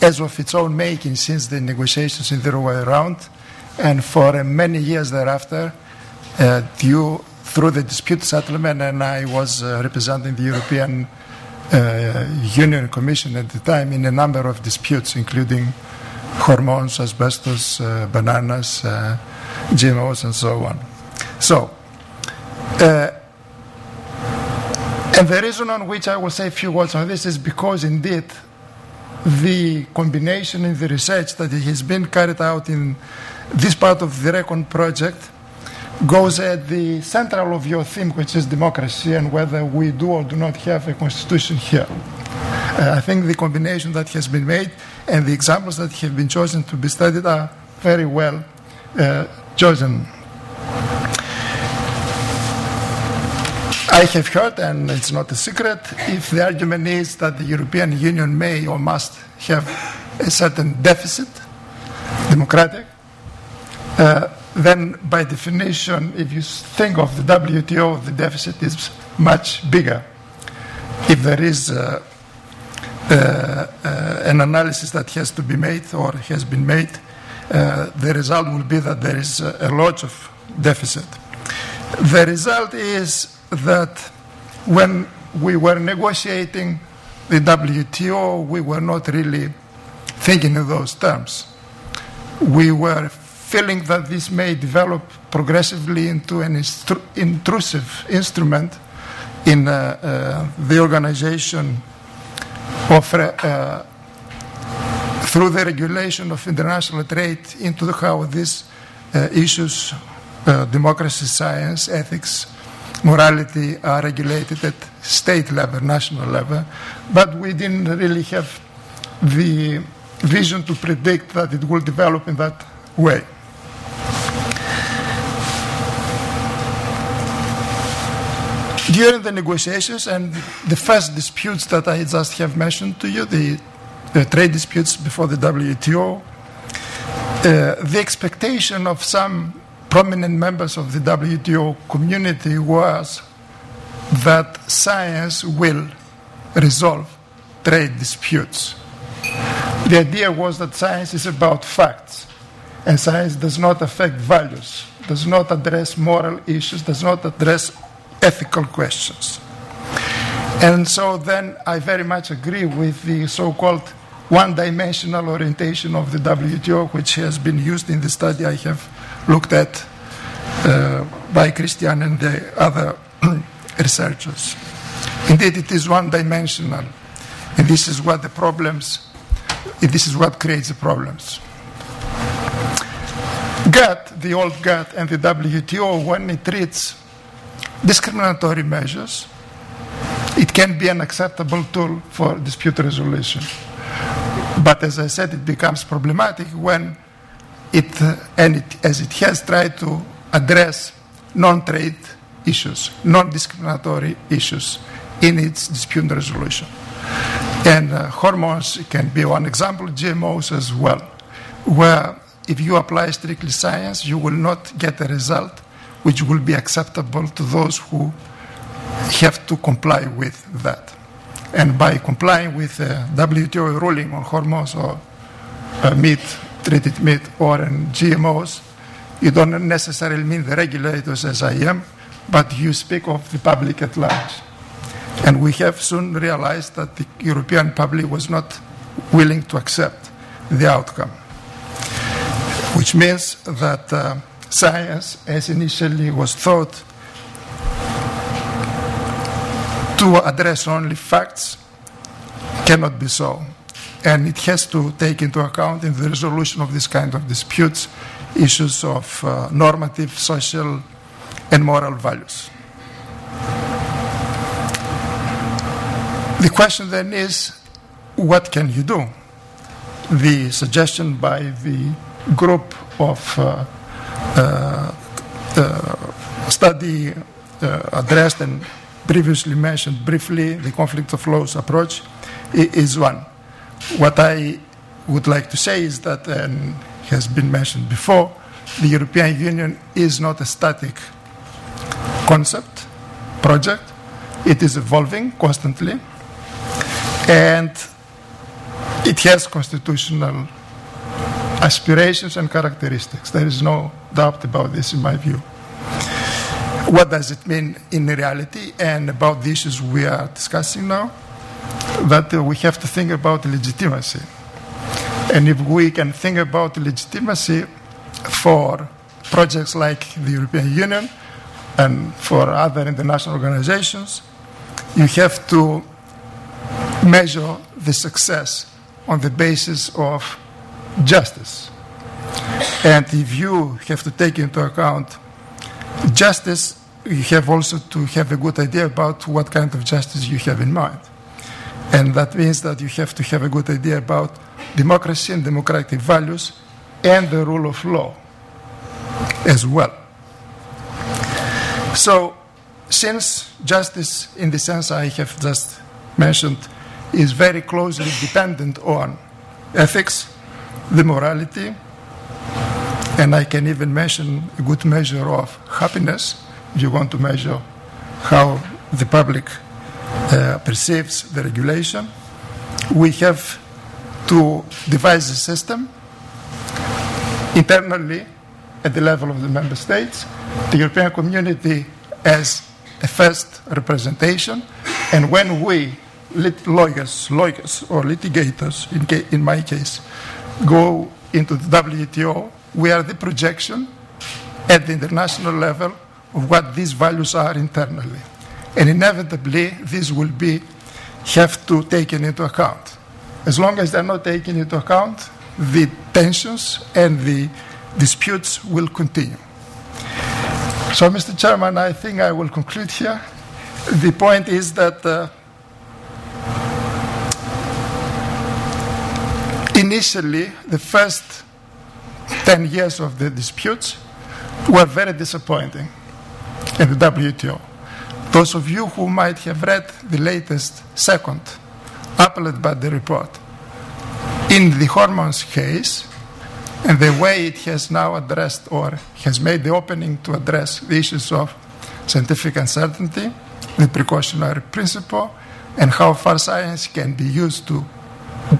as of its own making since the negotiations in the Uruguay round, and for many years thereafter, uh, due through the dispute settlement, and I was uh, representing the European uh, Union Commission at the time in a number of disputes, including hormones, asbestos, uh, bananas, uh, GMOs, and so on. So, uh, and the reason on which I will say a few words on this is because indeed the combination in the research that has been carried out in this part of the RECON project goes at the central of your theme, which is democracy and whether we do or do not have a constitution here. Uh, I think the combination that has been made and the examples that have been chosen to be studied are very well uh, chosen. I have heard, and it's not a secret, if the argument is that the European Union may or must have a certain deficit, democratic, uh, then by definition, if you think of the WTO, the deficit is much bigger. If there is uh, an analysis that has to be made or has been made, uh, the result will be that there is a, lot of deficit. The result is that when we were negotiating the WTO, we were not really thinking in those terms. We were feeling that this may develop progressively into an intrusive instrument in uh, uh, the organization of uh, through the regulation of international trade into how these uh, issues, uh, democracy, science, ethics, morality are regulated at state level, national level, but we didn't really have the vision to predict that it will develop in that way. During the negotiations and the first disputes that I just have mentioned to you, the, the trade disputes before the WTO, uh, the expectation of some prominent members of the WTO community was that science will resolve trade disputes. The idea was that science is about facts, and science does not affect values, does not address moral issues, does not address ethical questions. And so then I very much agree with the so called one-dimensional orientation of the WTO, which has been used in the study I have looked at uh, by Christian and the other researchers. Indeed, it is one-dimensional, and this is what the problems, this is what creates the problems. GATT, the old GATT and the WTO, when it treats discriminatory measures, it can be an acceptable tool for dispute resolution. But as I said, it becomes problematic when it, uh, and it, as it has tried to address non-trade issues, non-discriminatory issues in its dispute resolution. And uh, hormones can be one example, GMOs as well, where if you apply strictly science, you will not get a result which will be acceptable to those who have to comply with that. And by complying with the WTO ruling on hormones or uh, meat, treated meat, or GMOs, you don't necessarily mean the regulators as I am, but you speak of the public at large. And we have soon realized that the European public was not willing to accept the outcome, which means that uh, science, as initially was thought, to address only facts cannot be so. And it has to take into account in the resolution of this kind of disputes issues of uh, normative, social, and moral values. The question then is what can you do? The suggestion by the group of uh, study uh, addressed and previously mentioned briefly, the conflict of laws approach is one. What I would like to say is that, and has been mentioned before, the European Union is not a static concept, project. It is evolving constantly, and it has constitutional aspirations and characteristics. There is no doubt about this, in my view what does it mean in reality and about the issues we are discussing now, that uh, we have to think about legitimacy. And if we can think about legitimacy for projects like the European Union and for other international organizations, you have to measure the success on the basis of justice. And if you have to take into account justice, you have also to have a good idea about what kind of justice you have in mind. And that means that you have to have a good idea about democracy and democratic values and the rule of law as well. So, since justice, in the sense I have just mentioned, is very closely dependent on ethics, the morality, and I can even mention a good measure of happiness. If you want to measure how the public uh, perceives the regulation, we have to devise a system internally at the level of the member states, the European community as a first representation, and when we, lit- lawyers, lawyers or litigators, in, ca- in my case, go into the WTO we are the projection at the international level of what these values are internally. And inevitably, these will be have to taken into account. As long as they're not taken into account, the tensions and the disputes will continue. So, Mr. Chairman, I think I will conclude here. The point is that uh, initially, the first 10 years of the disputes were very disappointing in the WTO. Those of you who might have read the latest second appellate body report, in the hormones case, and the way it has now addressed or has made the opening to address the issues of scientific uncertainty, the precautionary principle, and how far science can be used to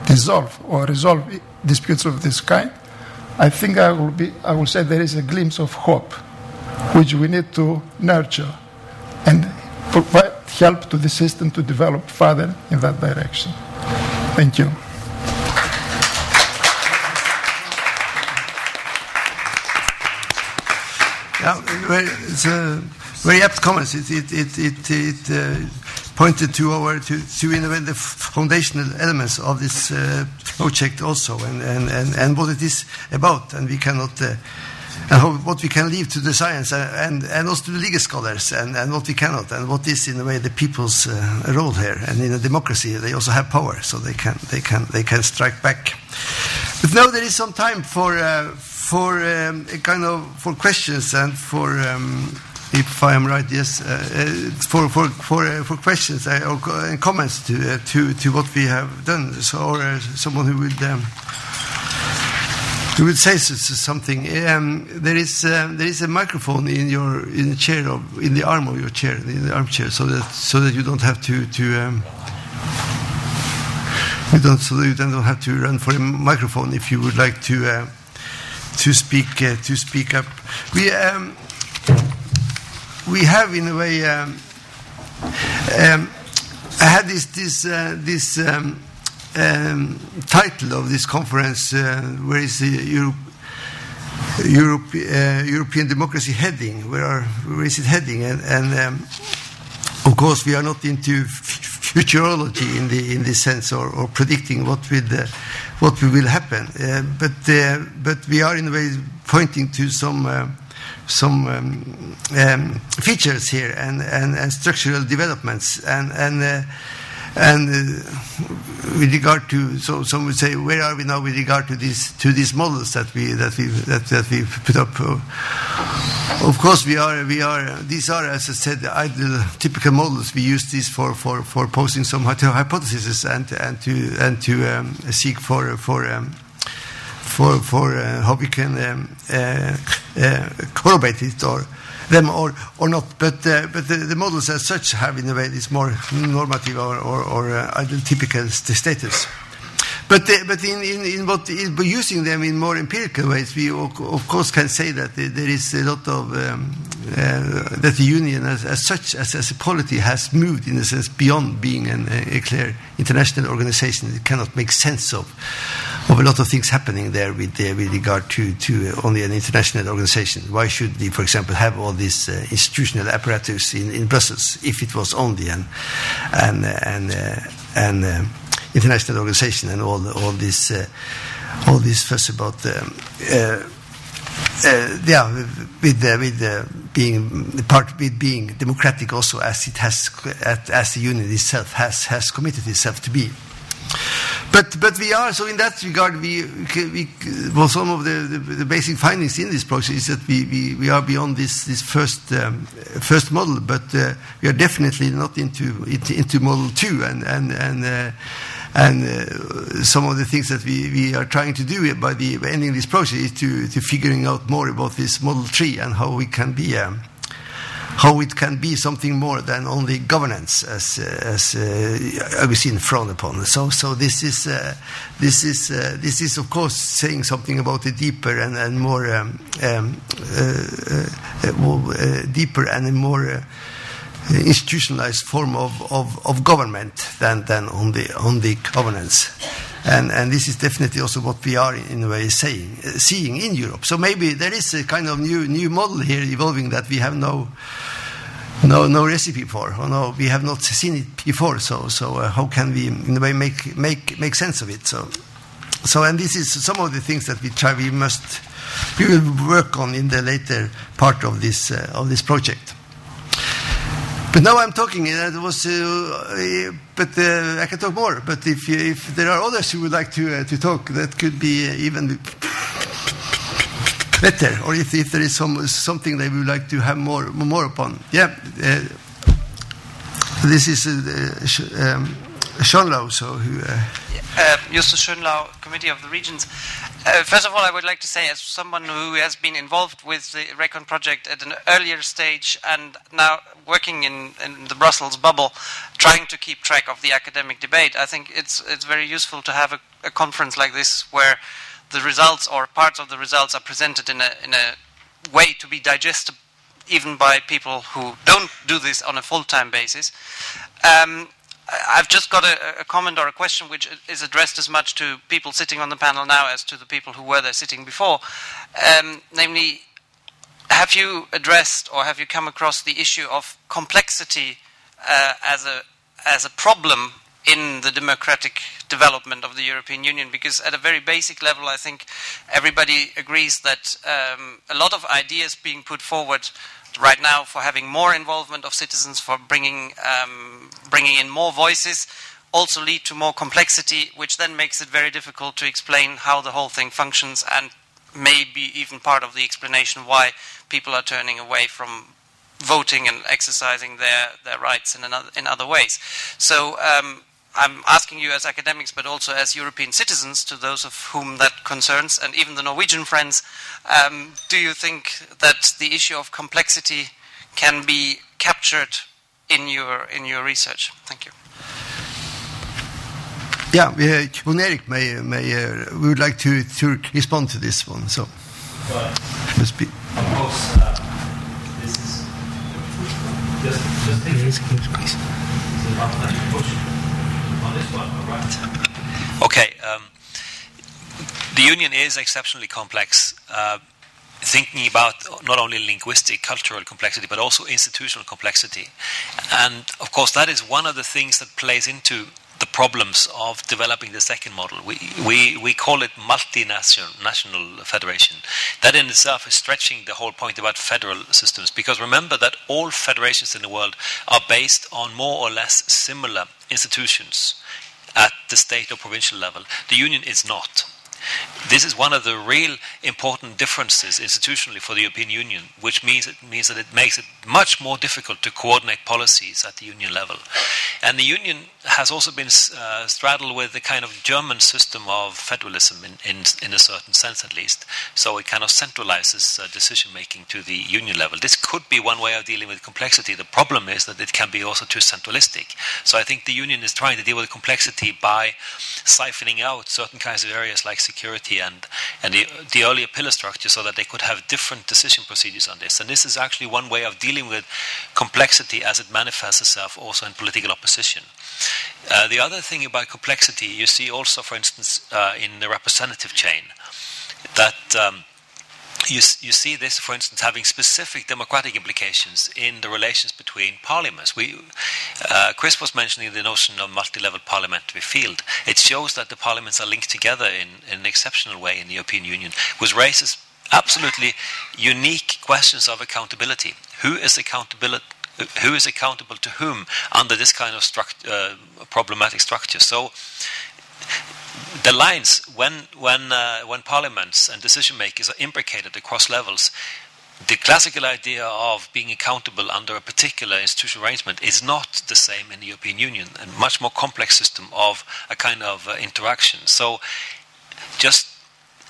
dissolve or resolve disputes of this kind, I think I will, be, I will say there is a glimpse of hope which we need to nurture and provide help to the system to develop further in that direction. Thank you. Yeah, it's a very apt comments. It, it, it, it, it uh, pointed to our to, to innovate the foundational elements of this uh, project also, and, and, and, and what it is about, and we cannot. Uh, and how, what we can leave to the science and, and, and also to the legal scholars and, and what we cannot and what is in a way the people's uh, role here and in a democracy they also have power so they can they can they can strike back but now there is some time for uh, for um, kind of for questions and for um, if I am right, yes, uh, uh, for for uh, for questions or and comments to to to what we have done. So, or someone who would um, say something. Um, there is there is a microphone in your in the chair of in the arm of your chair in the armchair, so that so that you don't have to. Um, run for a microphone if you would like to to speak to speak up. We have in a way. Um, um, I had this this uh, this um, um, title of this conference, uh, where is the Europe, Europe, uh, European democracy heading? Where, are, where is it heading? And, and um, of course, we are not into futurology in the in this sense, or, or predicting what will uh, what will happen. Uh, but uh, but we are in a way pointing to some. Some um, um, features here and, and, and structural developments and and uh, and uh, with regard to so some would say where are we now with regard to these to these models that we that we that, that we put up? Of course we are we are these are as I said ideal typical models. We use these for for for posing some hypo- hypotheses and and to and to um, seek for for for for uh, how we can um, uh, uh, correlate it or them or or not. But uh, but the, the models as such have in a way this more normative or or, or uh, status. But uh, but in in, in by using them in more empirical ways, we of, of course can say that there there is a lot of um, uh, that the union as, as such as, as a polity has moved in a sense beyond being an, a clear international organization. It cannot make sense of of a lot of things happening there with, uh, with regard to, to uh, only an international organization. Why should we, for example, have all this uh, institutional apparatus in, in Brussels if it was only an, an, uh, an, uh, an international organization and all, all this all this fuss about um, uh, yeah, with uh, with uh, being part with being democratic also as it has as the union itself has has committed itself to be. But but we are so in that regard we we well some of the, the, the basic findings in this process is that we, we, we are beyond this this first um, first model, but uh, we are definitely not into into, into model two and and and. Uh, and uh, some of the things that we, we are trying to do by the ending this process is to, to figuring out more about this model tree and how we can be um, how it can be something more than only governance, as uh, as uh, Agustin frowned upon. So, so this is uh, this is uh, this is of course saying something about a deeper and, and more um, um, uh, uh, deeper and more. Institutionalized form of, of, of government than, than on the on the governance. And, and this is definitely also what we are in a way saying, uh, seeing in Europe. So maybe there is a kind of new new model here evolving that we have no no no recipe for, or no we have not seen it before. So so uh, how can we in a way make make make sense of it? So so and this is some of the things that we try we must we will work on in the later part of this uh, of this project. But now I'm talking. Uh, it was, uh, uh, but uh, I can talk more. But if you, if there are others who would like to uh, to talk, that could be uh, even better. Or if, if there is some something they would like to have more more upon. Yeah, uh, this is uh, Sh- um, Schonlau, so who. Uh, Uh, Justus Schönlau, Committee of the Regions. Uh, first of all, I would like to say, as someone who has been involved with the Recon project at an earlier stage and now working in, in the Brussels bubble, trying to keep track of the academic debate, I think it's it's very useful to have a, a conference like this where the results or parts of the results are presented in a in a way to be digested even by people who don't do this on a full-time basis. Um, I've just got a, a comment or a question which is addressed as much to people sitting on the panel now as to the people who were there sitting before. Um, namely, have you addressed or have you come across the issue of complexity uh, as a as a problem in the democratic development of the European Union? Because at a very basic level, I think everybody agrees that um, a lot of ideas being put forward right now for having more involvement of citizens, for bringing um, bringing in more voices, also lead to more complexity, which then makes it very difficult to explain how the whole thing functions and maybe even part of the explanation why people are turning away from voting and exercising their, their rights in, another, in other ways. So um, I'm asking you as academics, but also as European citizens, to those of whom that concerns, and even the Norwegian friends, um, do you think that the issue of complexity can be captured in your, in your research? Thank you. Yeah, uh, Jon Erik may, may uh, we would like to, to respond to this one. So. Of course, uh, this is just just please. On this one, all right? Okay. Um, the union is exceptionally complex. Uh, thinking about not only linguistic, cultural complexity, but also institutional complexity. And of course, that is one of the things that plays into the problems of developing the second model. We, we, we call it multinational national federation. That in itself is stretching the whole point about federal systems because remember that all federations in the world are based on more or less similar institutions at the state or provincial level. The union is not. This is one of the real important differences institutionally for the European Union, which means it means that it makes it much more difficult to coordinate policies at the union level. And the union has also been uh, straddled with the kind of German system of federalism, in, in, in a certain sense at least. So it kind of centralizes uh, decision making to the union level. This could be one way of dealing with complexity. The problem is that it can be also too centralistic. So I think the union is trying to deal with complexity by siphoning out certain kinds of areas like security and, and the, the earlier pillar structure so that they could have different decision procedures on this. And this is actually one way of dealing with complexity as it manifests itself also in political opposition. Uh, the other thing about complexity, you see also, for instance, uh, in the representative chain, that um, you, you see this, for instance, having specific democratic implications in the relations between parliaments. We, uh, Chris was mentioning the notion of multi-level parliamentary field. It shows that the parliaments are linked together in, in an exceptional way in the European Union, which raises absolutely unique questions of accountability. Who is accountable? Who is accountable to whom under this kind of struct, uh, problematic structure? So the lines when when uh, when parliaments and decision makers are imbricated across levels the classical idea of being accountable under a particular institutional arrangement is not the same in the European Union, a much more complex system of a kind of uh, interaction. So, just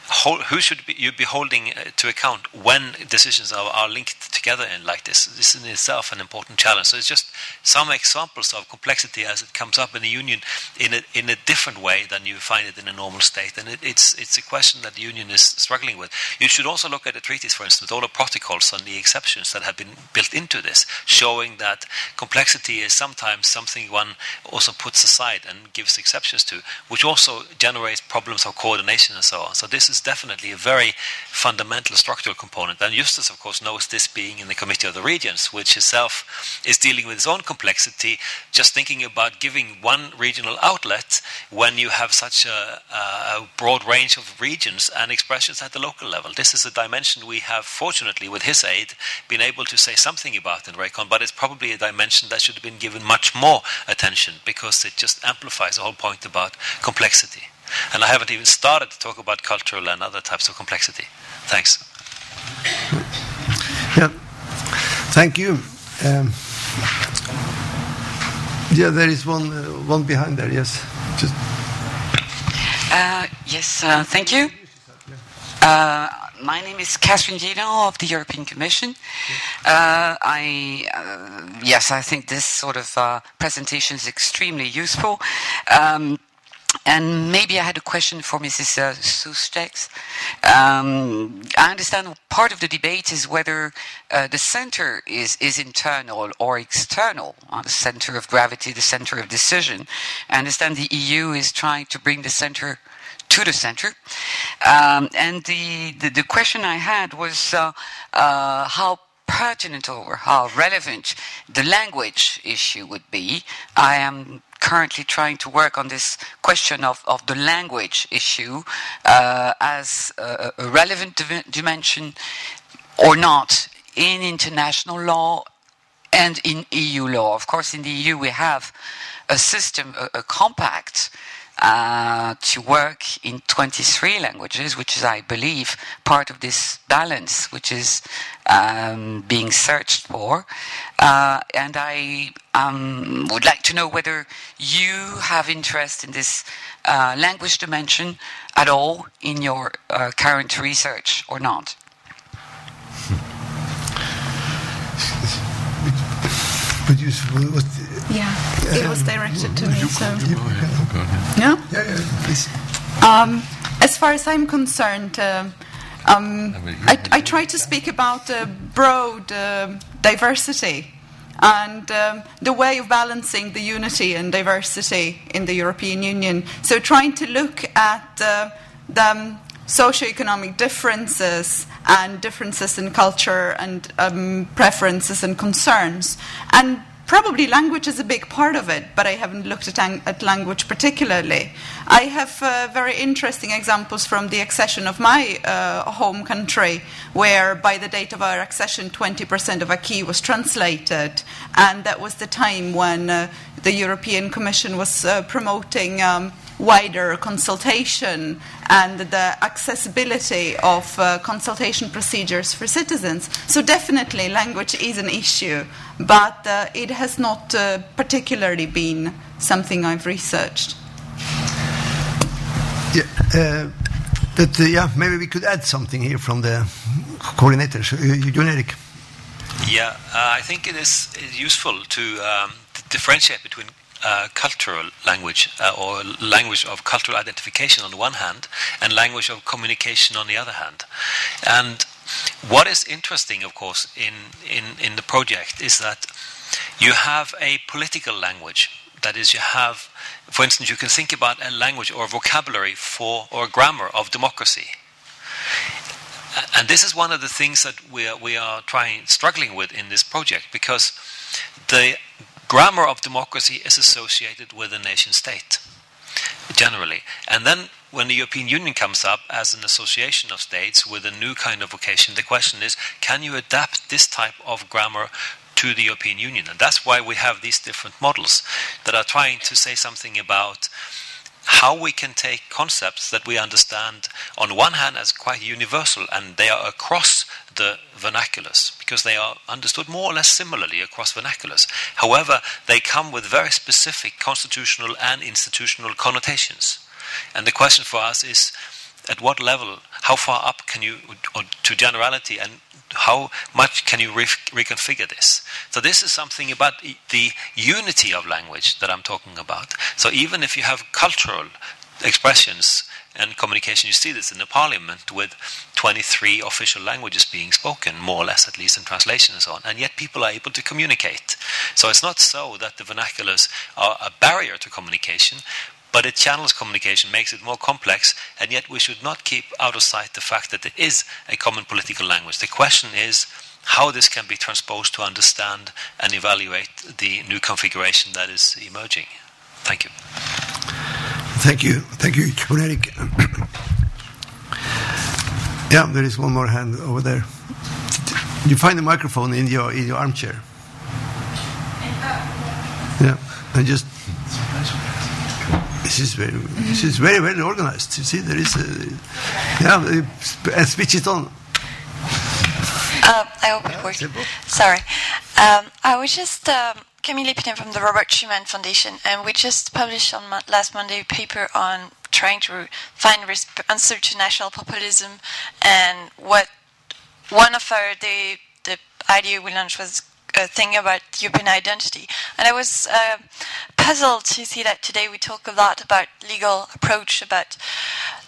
hold, who should be, you be holding uh, to account when decisions are, are, linked together in like this? This is in itself an important challenge. So it's just some examples of complexity as it comes up in the union in a, in a different way than you find it in a normal state. And it, it's, it's a question that the union is struggling with. You should also look at the treaties, for instance, all the protocols and the exceptions that have been built into this, showing that complexity is sometimes something one also puts aside and gives exceptions to, which also generates problems of coordination and so on. So this is is definitely a very fundamental structural component. And Justus, of course, knows this being in the Committee of the Regions, which itself is dealing with its own complexity, just thinking about giving one regional outlet when you have such a, a broad range of regions and expressions at the local level. This is a dimension we have, fortunately, with his aid, been able to say something about in RECON, but it's probably a dimension that should have been given much more attention because it just amplifies the whole point about complexity. And I haven't even started to talk about cultural and other types of complexity. Thanks. Yeah, thank you. Um, yeah, there is one uh, one behind there. Yes, just. Uh, yes, uh, thank you. Uh, my name is Catherine Gino of the European Commission. Uh, I uh, yes, I think this sort of presentation is extremely useful. Um, and maybe I had a question for Mrs. Uh, Soestex. Um, I understand part of the debate is whether uh, the center is, is internal or external, uh, the center of gravity, the center of decision. I understand the EU is trying to bring the center to the center. Um, and the, the, the question I had was uh, uh, how pertinent or how relevant the language issue would be. I am currently trying to work on this question of, of the language issue uh, as a, a relevant div- dimension or not in international law and in EU law. Of course, in the EU we have a system, a, a compact uh, to work in 23 languages, which is, I believe, part of this balance which is um, being searched for. Uh, and I um, would like to know whether you have interest in this uh, language dimension at all in your uh, current research or not. But you, what, Yeah, it was directed to me. So, Yeah. yeah. yeah, yeah, please. Um, as far as I'm concerned, um, um, I, I try to speak about uh, broad um diversity and um, the way of balancing the unity and diversity in the European Union. So, trying to look at uh, the um, socioeconomic differences and differences in culture and um, preferences and concerns. And Probably language is a big part of it, but I haven't looked at, ang- at language particularly. I have uh, very interesting examples from the accession of my uh, home country, where by the date of our accession, 20% of acquis was translated, and that was the time when uh, the European Commission was uh, promoting. Um, wider consultation and the accessibility of uh, consultation procedures for citizens. So, definitely, language is an issue, but uh, it has not uh, particularly been something I've researched. Yeah, uh, but uh, yeah, maybe we could add something here from the coordinators. Uh, Jon Erik. Yeah, uh, I think it is useful to um, differentiate between uh, cultural language uh, or language of cultural identification on the one hand and language of communication on the other hand. And what is interesting, of course, in, in, in the project is that you have a political language. That is, you have, for instance, you can think about a language or vocabulary for or grammar of democracy. And this is one of the things that we are, we are trying, struggling with in this project because the grammar of democracy is associated with a nation state, generally. And then when the European Union comes up as an association of states with a new kind of vocation, the question is can you adapt this type of grammar to the European Union? And that's why we have these different models that are trying to say something about how we can take concepts that we understand on one hand as quite universal and they are across the vernaculars because they are understood more or less similarly across vernaculars. However, they come with very specific constitutional and institutional connotations. And the question for us is at what level, how far up can you, or to generality, and how much can you re- reconfigure this? So, this is something about the unity of language that I'm talking about. So, even if you have cultural expressions and communication, you see this in the parliament with 23 official languages being spoken, more or less, at least in translation and so on, and yet people are able to communicate. So, it's not so that the vernaculars are a barrier to communication, but it channels communication, makes it more complex, and yet we should not keep out of sight the fact that there is a common political language. The question is how this can be transposed to understand and evaluate the new configuration that is emerging. Thank you. Thank you. Thank you, Erik. yeah, there is one more hand over there. You find the microphone in your, in your armchair. Yeah, and just. This is very, this is very, very organized. You see, there is a, yeah, and switch it on. Uh, I hope it works. Sorry. Um, I was just um, Camille Epinem from the Robert Schuman Foundation, and we just published on mo- last Monday a paper on trying to find resp- answer to national populism, and what one of our the the idea we launched was a thing about European identity, and I was uh, puzzled to see that today we talk a lot about legal approach, about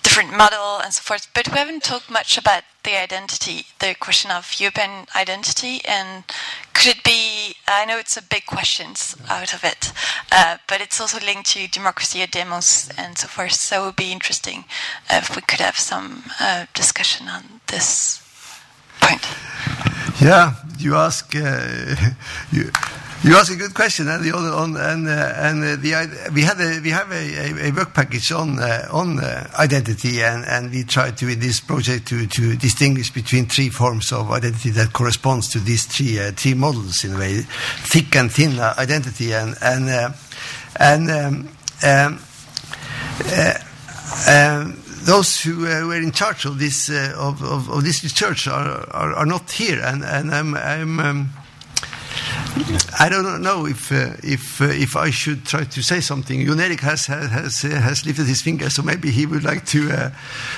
different model and so forth, but we haven't talked much about the identity, the question of European identity, and could it be I know it's a big questions out of it, uh, but it's also linked to democracy at demos and so forth. So it would be interesting if we could have some uh, discussion on this point. Yeah, you ask. Uh, you, you ask a good question, and the other on and uh, and uh, the we had a we have a, a, work package on uh, on uh, identity, and, and we try to in this project to to distinguish between three forms of identity that corresponds to these three uh, three models in a way, thick and thin identity, and and and um, um, um, those who uh, were in charge of this uh, of, of, of, this research are, are, are, not here, and, and I'm, I'm um, I don't know if uh, if uh, if I should try to say something. Jon has has uh, has lifted his finger, so maybe he would like to uh,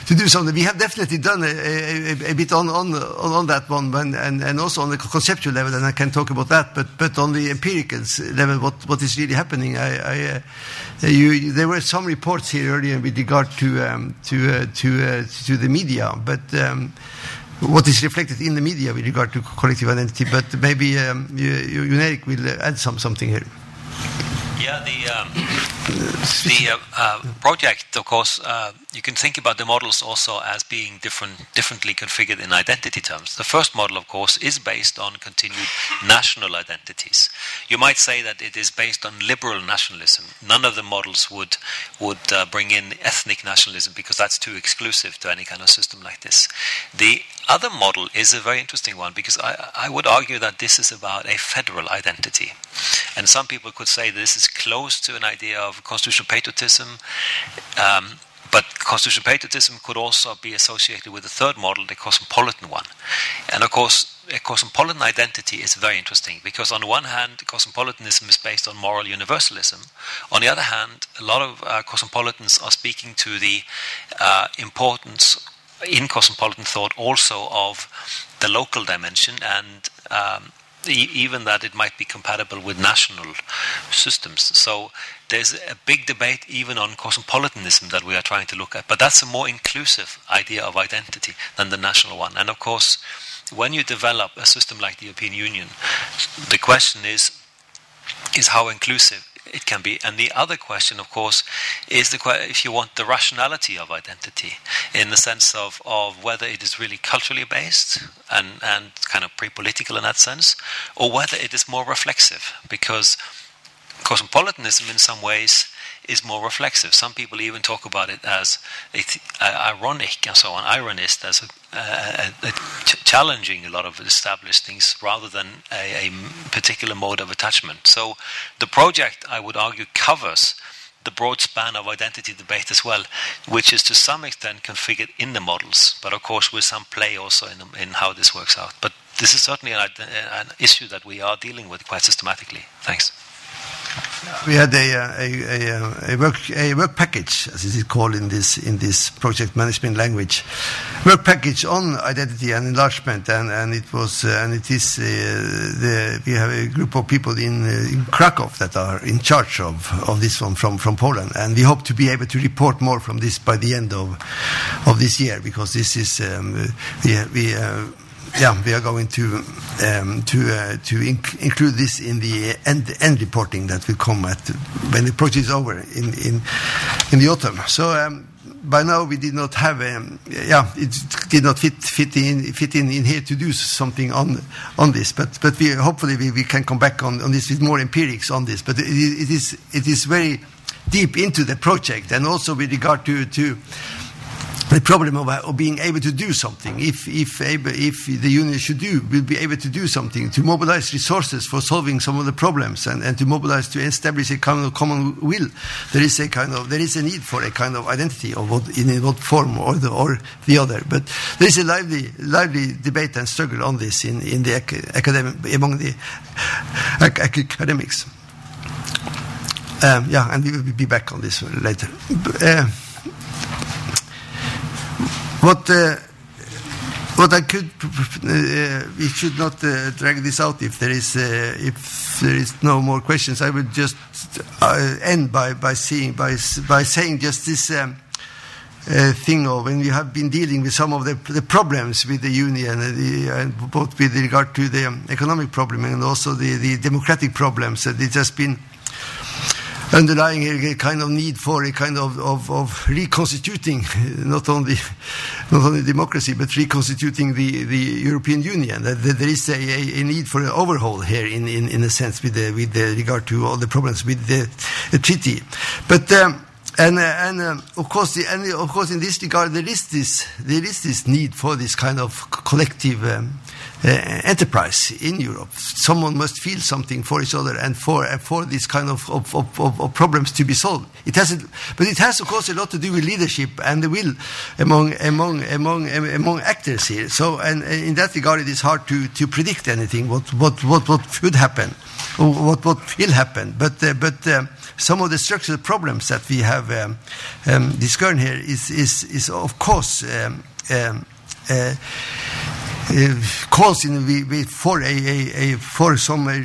to do something. We have definitely done a, a, a bit on, on on that one, and, and and also on the conceptual level, and I can talk about that. But but on the empirical level, what what is really happening? I, I uh, you, there were some reports here earlier with regard to um, to uh, to to the media, but. Um, what is reflected in the media with regard to collective identity, but maybe um, Jon Erik will add some, something here. Yeah, the, um, the uh, uh, project, of course, uh, you can think about the models also as being different, differently configured in identity terms. The first model, of course, is based on continued national identities. You might say that it is based on liberal nationalism. None of the models would would uh, bring in ethnic nationalism because that's too exclusive to any kind of system like this. The other model is a very interesting one because I, I would argue that this is about a federal identity. And some people could say this is close to an idea of constitutional patriotism. Um, but constitutional patriotism could also be associated with the third model, the cosmopolitan one. And of course, a cosmopolitan identity is very interesting because, on the one hand, cosmopolitanism is based on moral universalism. On the other hand, a lot of uh, cosmopolitans are speaking to the uh, importance in cosmopolitan thought also of the local dimension and um, even that it might be compatible with national systems. So there's a big debate even on cosmopolitanism that we are trying to look at, but that's a more inclusive idea of identity than the national one. And of course, when you develop a system like the European Union, the question is is how inclusive it can be. And the other question, of course, is the if you want the rationality of identity in the sense of, of whether it is really culturally based and, and kind of pre-political in that sense, or whether it is more reflexive, because cosmopolitanism in some ways is more reflexive. Some people even talk about it as ironic and so on, ironist, as a, a, a ch- challenging a lot of established things rather than a, a particular mode of attachment. So the project, I would argue, covers the broad span of identity debate as well, which is to some extent configured in the models, but of course with some play also in, in how this works out. But this is certainly an, an issue that we are dealing with quite systematically. Thanks. We had a, uh, a, a, a, work, a work package, as it is called in this, in this project management language, work package on identity and enlargement, and, and it was uh, and it is uh, the, we have a group of people in, uh, in Krakow that are in charge of, of this one from, from Poland, and we hope to be able to report more from this by the end of of this year because this is um, we we uh, yeah, we are going to um, to uh, to inc- include this in the end, end reporting that will come at when the project is over in in in the autumn. So. Um, by now we did not have um, yeah it did not fit fit in fit in, in here to do something on on this but but we hopefully we, we can come back on, on this with more empirics on this but it, it is it is very deep into the project and also with regard to to the problem of, of, being able to do something. If, if, if the union should do, will be able to do something, to mobilize resources for solving some of the problems and, and to mobilize to establish a kind of common will, there is a kind of, there is a need for a kind of identity of what, in what form or the, or the other. But there is a lively, lively debate and struggle on this in, in the academic, among the academics. Um, yeah, and we will be back on this later. Uh, what uh, what I could uh, we should not uh, drag this out if there is uh, if there is no more questions. I would just uh, end by by seeing by by saying just this. Um, uh, thing of, and we have been dealing with some of the, the problems with the union, the, both with regard to the um, economic problem and also the, the democratic problems. That it has been underlying a, kind of need for a kind of, of, of reconstituting not only not only democracy but reconstituting the, the European Union. That, that there is a, a, need for an overhaul here in, in, in a sense with the, with the regard to all the problems with the, the treaty. But um, and, uh, and um, of course, the, and of course, in this regard, there is this there is this need for this kind of collective um, uh, enterprise in Europe. Someone must feel something for each other and for uh, for this kind of of, of, of, problems to be solved. It hasn't, but it has, of course, a lot to do with leadership and the will among among among among actors here. So, and in that regard, it is hard to to predict anything what what what what would happen, or what what will happen. But uh, but. Um, some of the structural problems that we have um, um, here is, is, is of course, um, um uh, uh, calls we, we for a, a, a, for some uh,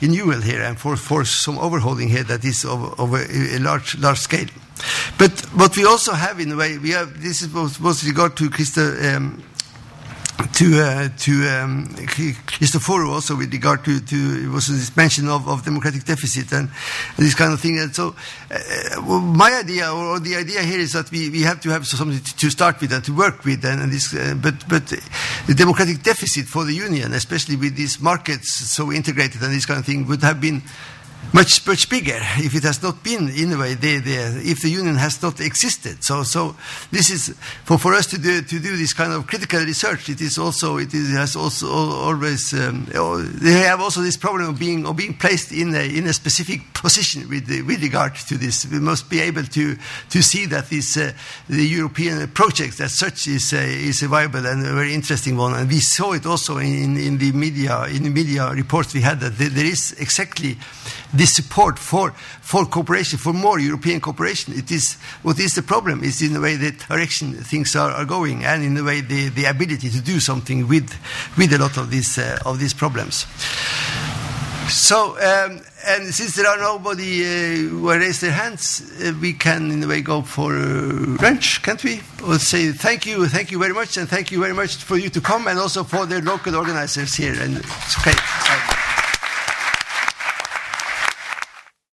renewal here and for, for some overhauling here that is of, of a, a, large large scale. But what we also have in a way we have this is with regard to Krista um, to uh, to um, also with regard to, to was this mention of, of democratic deficit and, this kind of thing. And so, uh, well, my idea or, or, the idea here is that we, we have to have something to, to start with and to work with. And, and this, uh, but but the democratic deficit for the union, especially with these markets so integrated and this kind of thing, would have been much much bigger if it has not been in a way there, there if the union has not existed. So so this is for, for us to do to do this kind of critical research it is also it is, has also always um, they have also this problem of being of being placed in a in a specific position with with regard to this. We must be able to to see that this uh, the European project as such is a, is a viable and a very interesting one. And we saw it also in in the media in the media reports we had that there is exactly this support for, for cooperation, for more European cooperation. It is, what is the problem is in the way that direction things are, are going and in the way the, the ability to do something with, with a lot of these, uh, of these problems. So, um, and since there are nobody uh, who raised their hands, uh, we can in a way go for uh, lunch, can't we? Or say thank you, thank you very much, and thank you very much for you to come, and also for the local organizers here. And okay.